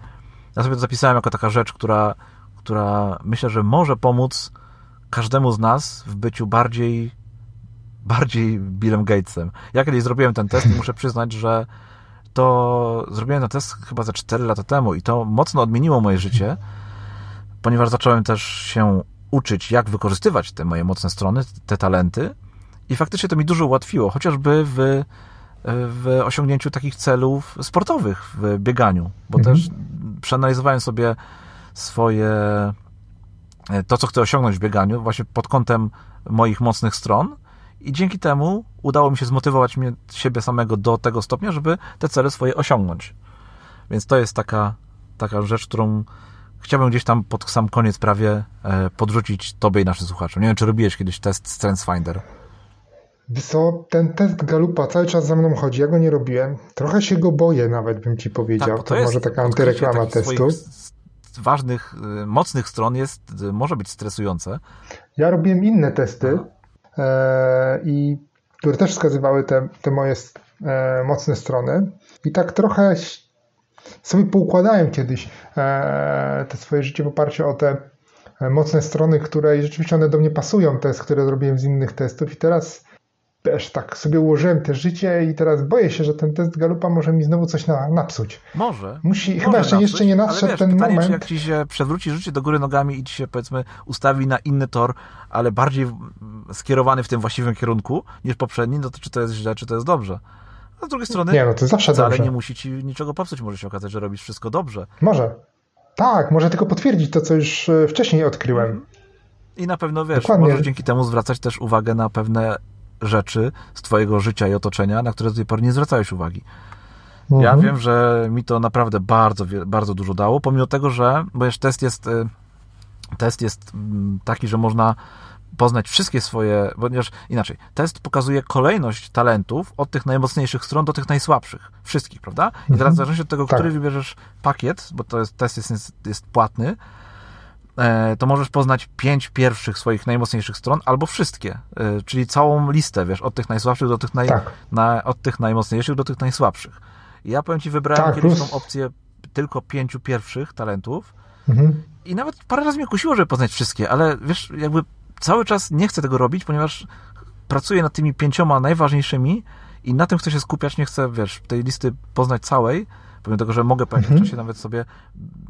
Ja sobie to zapisałem jako taka rzecz, która, która myślę, że może pomóc każdemu z nas w byciu bardziej bardziej Billem Gatesem. Ja kiedyś zrobiłem ten test i muszę przyznać, że to zrobiłem ten test chyba za 4 lata temu i to mocno odmieniło moje życie, ponieważ zacząłem też się uczyć, jak wykorzystywać te moje mocne strony, te talenty i faktycznie to mi dużo ułatwiło, chociażby w, w osiągnięciu takich celów sportowych, w bieganiu, bo Mhm. też przeanalizowałem sobie swoje, e, to co chcę osiągnąć w bieganiu, właśnie pod kątem moich mocnych stron i dzięki temu udało mi się zmotywować mnie, siebie samego do tego stopnia, żeby te cele swoje osiągnąć. Więc to jest taka, taka rzecz, którą chciałbym gdzieś tam pod sam koniec prawie e, podrzucić tobie i naszym słuchaczom. Nie wiem, czy robiłeś kiedyś test StrengthsFinder. Wiesz co, ten test Galupa cały czas za mną chodzi, ja go nie robiłem. Trochę się go boję nawet, bym ci powiedział. Tak, to, to może taka antyreklama testu. ważnych, y, mocnych stron jest, y, może być stresujące. Ja robiłem inne testy e, i które też wskazywały te, te moje e, mocne strony i tak trochę sobie poukładałem kiedyś e, te swoje życie w oparciu o te e, mocne strony, które rzeczywiście one do mnie pasują, te, które zrobiłem z innych testów i teraz też tak sobie ułożyłem te życie i teraz boję się, że ten test Galupa może mi znowu coś na, napsuć. Może. Musi, może chyba jeszcze, nie nadszedł wiesz, ten pytanie, moment. Czy jak ci się przewróci życie do góry nogami i ci się powiedzmy ustawi na inny tor, ale bardziej skierowany w tym właściwym kierunku niż poprzedni, no to czy to jest źle, czy to jest dobrze. A z drugiej strony nie, no to zawsze wcale dobrze. nie musi ci niczego popsuć. Może się okazać, że robisz wszystko dobrze. Może. Tak, może tylko potwierdzić to, co już e, wcześniej odkryłem. I na pewno wiesz, Dokładnie. możesz dzięki temu zwracać też uwagę na pewne rzeczy z twojego życia i otoczenia, na które do tej pory nie zwracałeś uwagi. Mhm. Ja wiem, że mi to naprawdę bardzo, bardzo dużo dało, pomimo tego, że, bo jeszcze test jest, e, test jest mm, taki, że można poznać wszystkie swoje, ponieważ inaczej, test pokazuje kolejność talentów od tych najmocniejszych stron do tych najsłabszych. Wszystkich, prawda? I teraz mhm. w zależności od tego, tak. który wybierzesz pakiet, bo to jest, test jest, jest płatny, to możesz poznać pięć pierwszych swoich najmocniejszych stron, albo wszystkie, e, czyli całą listę, wiesz, od tych najsłabszych do tych, naj, tak. na, od tych najmocniejszych do tych najsłabszych. I ja powiem Ci, wybrałem tak, kiedyś plus... tą opcję tylko pięciu pierwszych talentów mhm. i nawet parę razy mnie kusiło, żeby poznać wszystkie, ale wiesz, jakby cały czas nie chcę tego robić, ponieważ pracuję nad tymi pięcioma najważniejszymi i na tym chcę się skupiać, nie chcę, wiesz, tej listy poznać całej, pomimo tego, że mogę po jakimś mhm. czasie nawet sobie,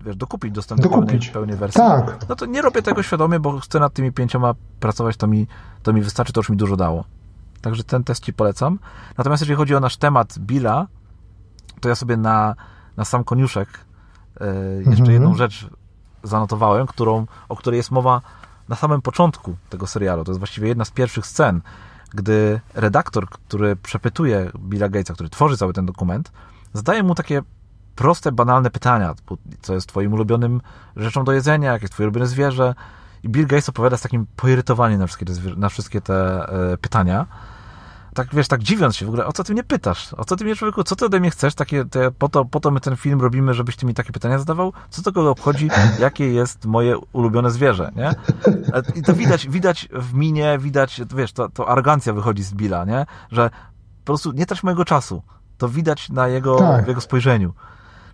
wiesz, dokupić dostęp do pełnej, pełnej wersji. Tak. No to nie robię tego świadomie, bo chcę nad tymi pięcioma pracować, to mi, to mi wystarczy, to już mi dużo dało. Także ten test Ci polecam. Natomiast jeżeli chodzi o nasz temat Billa, to ja sobie na, na sam koniuszek e, jeszcze mhm. jedną rzecz zanotowałem, którą, o której jest mowa na samym początku tego serialu. To jest właściwie jedna z pierwszych scen, gdy redaktor, który przepytuje Billa Gatesa, który tworzy cały ten dokument, zadaje mu takie proste, banalne pytania, co jest twoim ulubionym rzeczą do jedzenia, jakie jest twoje ulubione zwierzę. I Bill Gates opowiada z takim poirytowaniem na wszystkie te, na wszystkie te e, pytania tak wiesz, tak dziwiąc się w ogóle, o co ty mnie pytasz? O co ty mnie człowieku, co ty ode mnie chcesz? Takie, te, po, to, po to my ten film robimy, żebyś ty mi takie pytania zadawał? Co to kogo obchodzi, jakie jest moje ulubione zwierzę, nie? I to widać, widać w minie, widać, wiesz, to, to arogancja wychodzi z Billa, nie? Że po prostu nie trać mojego czasu. To widać na jego, tak. w jego spojrzeniu.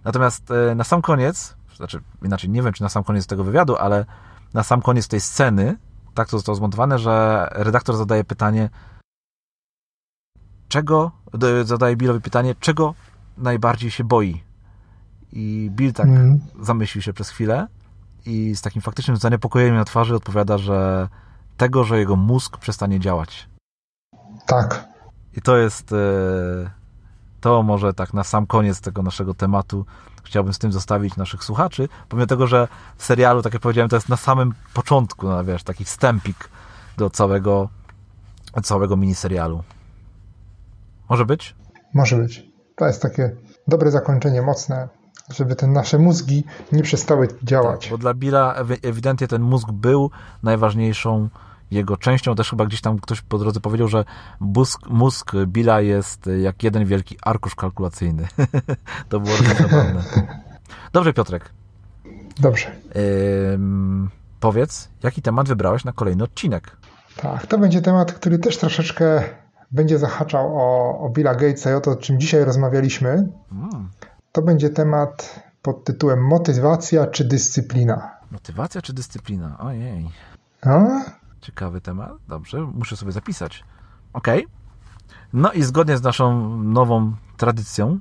Natomiast e, na sam koniec, znaczy inaczej, nie wiem, czy na sam koniec tego wywiadu, ale na sam koniec tej sceny, tak to zostało zmontowane, że redaktor zadaje pytanie, czego, zadaje Billowi pytanie, czego najbardziej się boi. I Bill tak mm. zamyślił się przez chwilę i z takim faktycznym zaniepokojeniem na twarzy odpowiada, że tego, że jego mózg przestanie działać. Tak. I to jest e, to może tak na sam koniec tego naszego tematu chciałbym z tym zostawić naszych słuchaczy, pomimo tego, że w serialu, tak jak powiedziałem, to jest na samym początku, no, wiesz, taki wstępik do całego, całego miniserialu. Może być? Może być. To jest takie dobre zakończenie, mocne, żeby te nasze mózgi nie przestały działać. Tak, bo dla Billa ewidentnie ten mózg był najważniejszą jego częścią. Też chyba gdzieś tam ktoś po drodze powiedział, że mózg, mózg Billa jest jak jeden wielki arkusz kalkulacyjny. to było zabawne. Dobrze, Piotrek. Dobrze. powiedz, jaki temat wybrałeś na kolejny odcinek? Tak, to będzie temat, który też troszeczkę będzie zahaczał o, o Billa Gatesa i o to, o czym dzisiaj rozmawialiśmy. Mm. To będzie temat pod tytułem Motywacja czy dyscyplina. Motywacja czy dyscyplina? Ojej. A? Ciekawy temat. Dobrze, muszę sobie zapisać. Ok. No i zgodnie z naszą nową tradycją,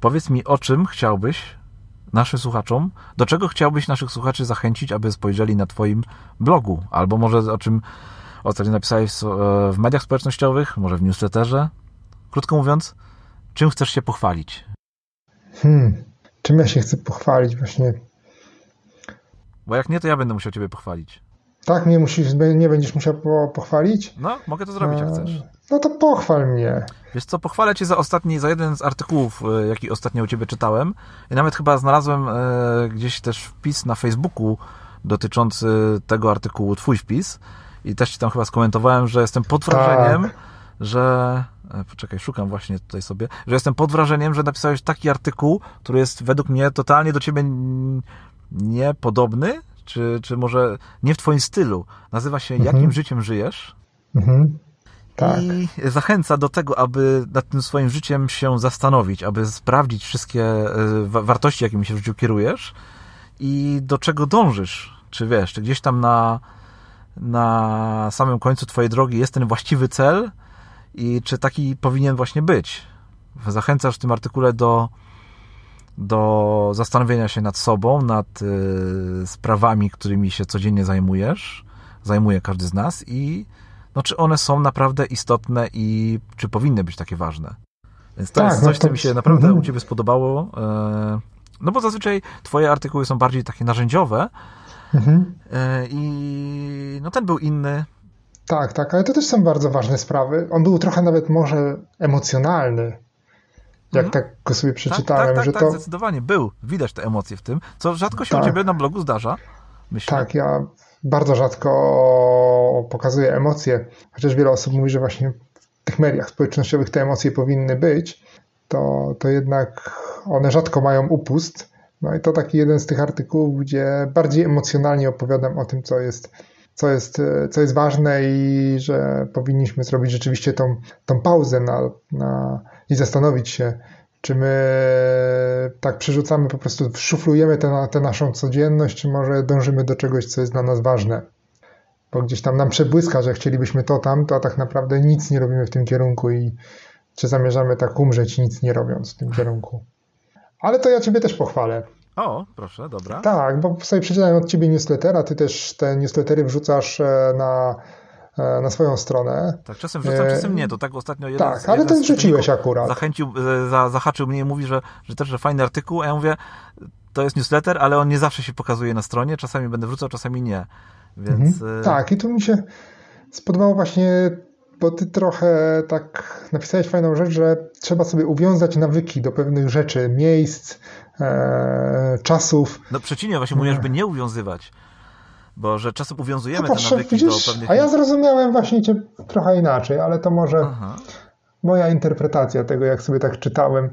powiedz mi, o czym chciałbyś naszym słuchaczom, do czego chciałbyś naszych słuchaczy zachęcić, aby spojrzeli na Twoim blogu, albo może o czym ostatnio napisałeś w mediach społecznościowych, może w newsletterze. Krótko mówiąc, czym chcesz się pochwalić? Hmm. czym ja się chcę pochwalić właśnie. Bo jak nie, to ja będę musiał ciebie pochwalić. Tak, mnie musisz, nie będziesz musiał po, pochwalić? No, mogę to zrobić, jak chcesz. No to pochwal mnie. Wiesz co, pochwalę cię za ostatni, za jeden z artykułów, e, jaki ostatnio u ciebie czytałem. I nawet chyba znalazłem e, gdzieś też wpis na Facebooku dotyczący tego artykułu, twój wpis. I też ci tam chyba skomentowałem, że jestem pod wrażeniem, tak. że... E, poczekaj, szukam właśnie tutaj sobie, że jestem pod wrażeniem, że napisałeś taki artykuł, który jest według mnie totalnie do ciebie niepodobny, czy, czy może nie w twoim stylu. Nazywa się mhm. Jakim życiem żyjesz? Mhm. Tak. I zachęca do tego, aby nad tym swoim życiem się zastanowić, aby sprawdzić wszystkie e, wartości, jakimi się w życiu kierujesz i do czego dążysz. Czy wiesz, czy gdzieś tam na, na samym końcu twojej drogi jest ten właściwy cel i czy taki powinien właśnie być. Zachęcasz w tym artykule do, do zastanowienia się nad sobą, nad y, sprawami, którymi się codziennie zajmujesz, zajmuje każdy z nas i no, czy one są naprawdę istotne i czy powinny być takie ważne. Więc to tak, jest coś, no to... co mi się naprawdę mhm. u Ciebie spodobało. E, no bo zazwyczaj Twoje artykuły są bardziej takie narzędziowe mhm. E, i no ten był inny. Tak, tak, ale to też są bardzo ważne sprawy. On był trochę nawet może emocjonalny, jak mhm. tak go sobie przeczytałem. Tak, tak, że tak, to... zdecydowanie był. Widać te emocje w tym, co rzadko się tak. u Ciebie na blogu zdarza. Myślę. Tak, ja bardzo rzadko pokazuje emocje, chociaż wiele osób mówi, że właśnie w tych mediach społecznościowych te emocje powinny być, to, to jednak one rzadko mają upust. No i to taki jeden z tych artykułów, gdzie bardziej emocjonalnie opowiadam o tym, co jest, co jest, co jest ważne i że powinniśmy zrobić rzeczywiście tą, tą pauzę na, na, i zastanowić się, czy my tak przerzucamy, po prostu szuflujemy tę, tę naszą codzienność, czy może dążymy do czegoś, co jest dla nas ważne? Bo gdzieś tam nam przebłyska, że chcielibyśmy to tam, to a tak naprawdę nic nie robimy w tym kierunku i czy zamierzamy tak umrzeć, nic nie robiąc w tym kierunku. Ale to ja Ciebie też pochwalę. O, proszę, dobra. Tak, bo sobie przeczytałem od Ciebie newslettera, Ty też te newslettery wrzucasz e, na E, na swoją stronę. Tak, czasem wrzucam, czasem nie. To tak ostatnio jeden Tak, ale ten rzuciłeś akurat. Zachęcił, e, za, zahaczył mnie i mówi, że, że też że fajny artykuł, a ja mówię, to jest newsletter, ale on nie zawsze się pokazuje na stronie, czasami będę wrzucał, czasami nie. Więc... Mhm. E, tak, i tu mi się spodobało właśnie, bo ty trochę tak napisałeś fajną rzecz, że trzeba sobie uwiązać nawyki do pewnych rzeczy, miejsc, e, czasów. No przeciwnie, właśnie mówię, żeby nie uwiązywać bo że czasem uwiązujemy no, te nawyki widzisz, do pewnych... A ja zrozumiałem właśnie cię trochę inaczej, ale to może Aha. moja interpretacja tego, jak sobie tak czytałem,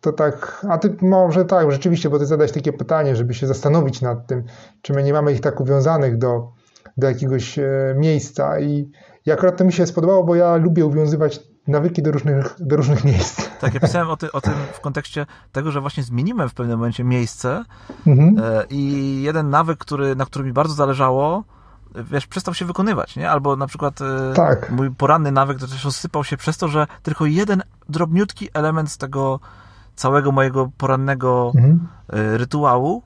to tak, a ty może tak, rzeczywiście, bo ty zadać takie pytanie, żeby się zastanowić nad tym, czy my nie mamy ich tak uwiązanych do, do jakiegoś e, miejsca i, i akurat to mi się spodobało, bo ja lubię uwiązywać nawyki do różnych, do różnych miejsc. Tak, ja pisałem o, ty, o tym w kontekście tego, że właśnie zmieniłem w pewnym momencie miejsce mhm. E, i jeden nawyk, który, na którym mi bardzo zależało, wiesz, przestał się wykonywać, nie? Albo na przykład e, tak. mój poranny nawyk to też rozsypał się przez to, że tylko jeden drobniutki element z tego całego mojego porannego mhm. E, rytuału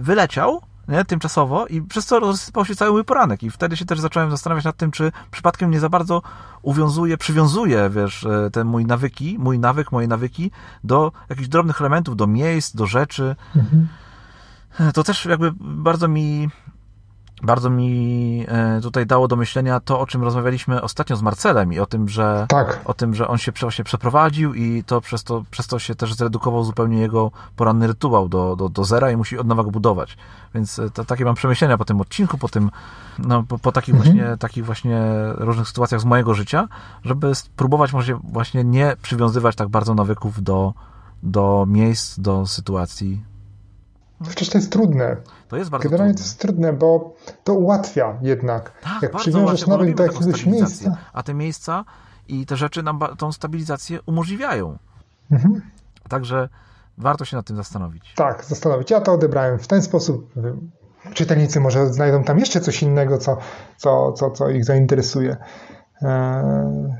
wyleciał nie, tymczasowo i przez co rozsypał się cały mój poranek i wtedy się też zacząłem zastanawiać nad tym, czy przypadkiem nie za bardzo uwiązuje, przywiązuje, wiesz, e, ten mój nawyki, mój nawyk, moje nawyki do jakichś drobnych elementów, do miejsc, do rzeczy. Mhm. To też jakby bardzo mi bardzo mi e, tutaj dało do myślenia to, o czym rozmawialiśmy ostatnio z Marcelem i o tym, że, tak. o tym, że on się właśnie przeprowadził i to przez, to przez to się też zredukował zupełnie jego poranny rytuał do, do, do zera i musi od nowa go budować. Więc e, to, takie mam przemyślenia po tym odcinku, po tym, no, po, po takich, mhm. właśnie, takich właśnie różnych sytuacjach z mojego życia, żeby spróbować może właśnie nie przywiązywać tak bardzo nawyków do, do miejsc, do sytuacji. Przecież to jest trudne. To jest bardzo Generalnie trudne. to jest trudne, bo to ułatwia jednak. Tak, Jak przywiążesz nawyk do jakiegoś miejsca. A te miejsca i te rzeczy nam tą stabilizację umożliwiają. Mhm. Także warto się nad tym zastanowić. Tak, zastanowić. Ja to odebrałem w ten sposób. Czytelnicy może znajdą tam jeszcze coś innego, co, co, co, co ich zainteresuje. Eee,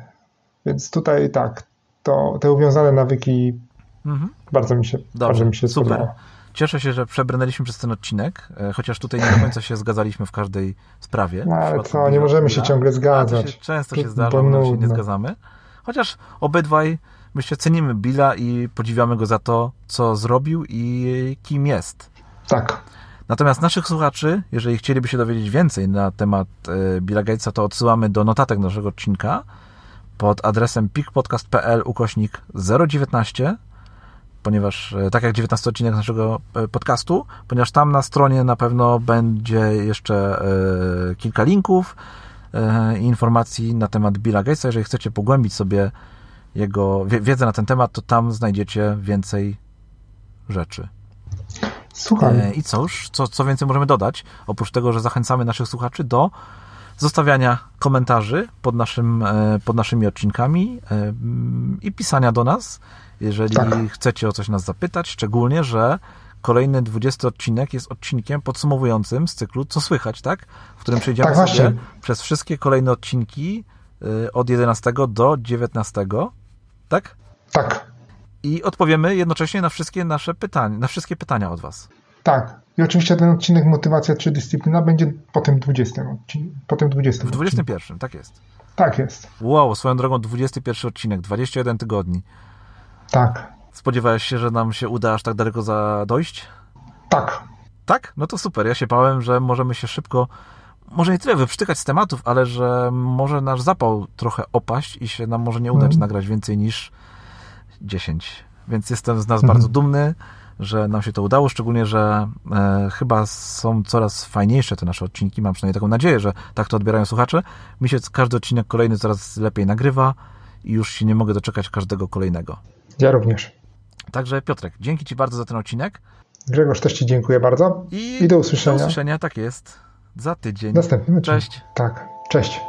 więc tutaj tak, to, te uwiązane nawyki mhm. bardzo mi się, Dobrze, bardzo mi się super. Spodobało. Cieszę się, że przebrnęliśmy przez ten odcinek, e, chociaż tutaj nie do końca się zgadzaliśmy w każdej sprawie. No, ale co, nie możemy się ciągle zgadzać. Się, często się zdarza, że się nie zgadzamy. Chociaż obydwaj Myślę, cenimy Billa i podziwiamy go za to, co zrobił i kim jest. Tak. Natomiast naszych słuchaczy, jeżeli chcieliby się dowiedzieć więcej na temat e, Billa Gatesa, to odsyłamy do notatek naszego odcinka pod adresem pikpodcast.pl ukośnik 019, ponieważ e, tak jak 19 odcinek naszego e, podcastu, ponieważ tam na stronie na pewno będzie jeszcze kilka linków i informacji na temat Billa Gatesa. Jeżeli chcecie pogłębić sobie jego wiedzę na ten temat, to tam znajdziecie więcej rzeczy. Słucham. E, I cóż, co, co więcej możemy dodać? Oprócz tego, że zachęcamy naszych słuchaczy do zostawiania komentarzy pod, naszym, e, pod naszymi odcinkami e, i pisania do nas, jeżeli tak. chcecie o coś nas zapytać, szczególnie, że kolejny 20 odcinek jest odcinkiem podsumowującym z cyklu Co słychać, tak? W którym przejdziemy tak, sobie właśnie. przez wszystkie kolejne odcinki od 11 do 19, tak? Tak i odpowiemy jednocześnie na wszystkie nasze pytania, na wszystkie pytania od Was. Tak. I oczywiście ten odcinek Motywacja czy Dyscyplina będzie po tym 20. Po tym 20 w 21, odcinku. tak jest. Tak jest. Wow, swoją drogą 21 odcinek, 21 tygodni. Tak. Spodziewałeś się, że nam się uda aż tak daleko za dojść? Tak. Tak? No to super. Ja się bałem, że możemy się szybko, może nie tyle wyprztykać z tematów, ale że może nasz zapał trochę opaść i się nam może nie udać hmm. nagrać więcej niż 10. Więc jestem z nas mhm. bardzo dumny, że nam się to udało, szczególnie, że e, chyba są coraz fajniejsze te nasze odcinki. Mam przynajmniej taką nadzieję, że tak to odbierają słuchacze. Mi się każdy odcinek kolejny coraz lepiej nagrywa i już się nie mogę doczekać każdego kolejnego. Ja również. Także Piotrek, dzięki Ci bardzo za ten odcinek. Grzegorz, też Ci dziękuję bardzo. I, I do usłyszenia. Do usłyszenia, tak jest. Za tydzień. Następnym Cześć. Tak, cześć.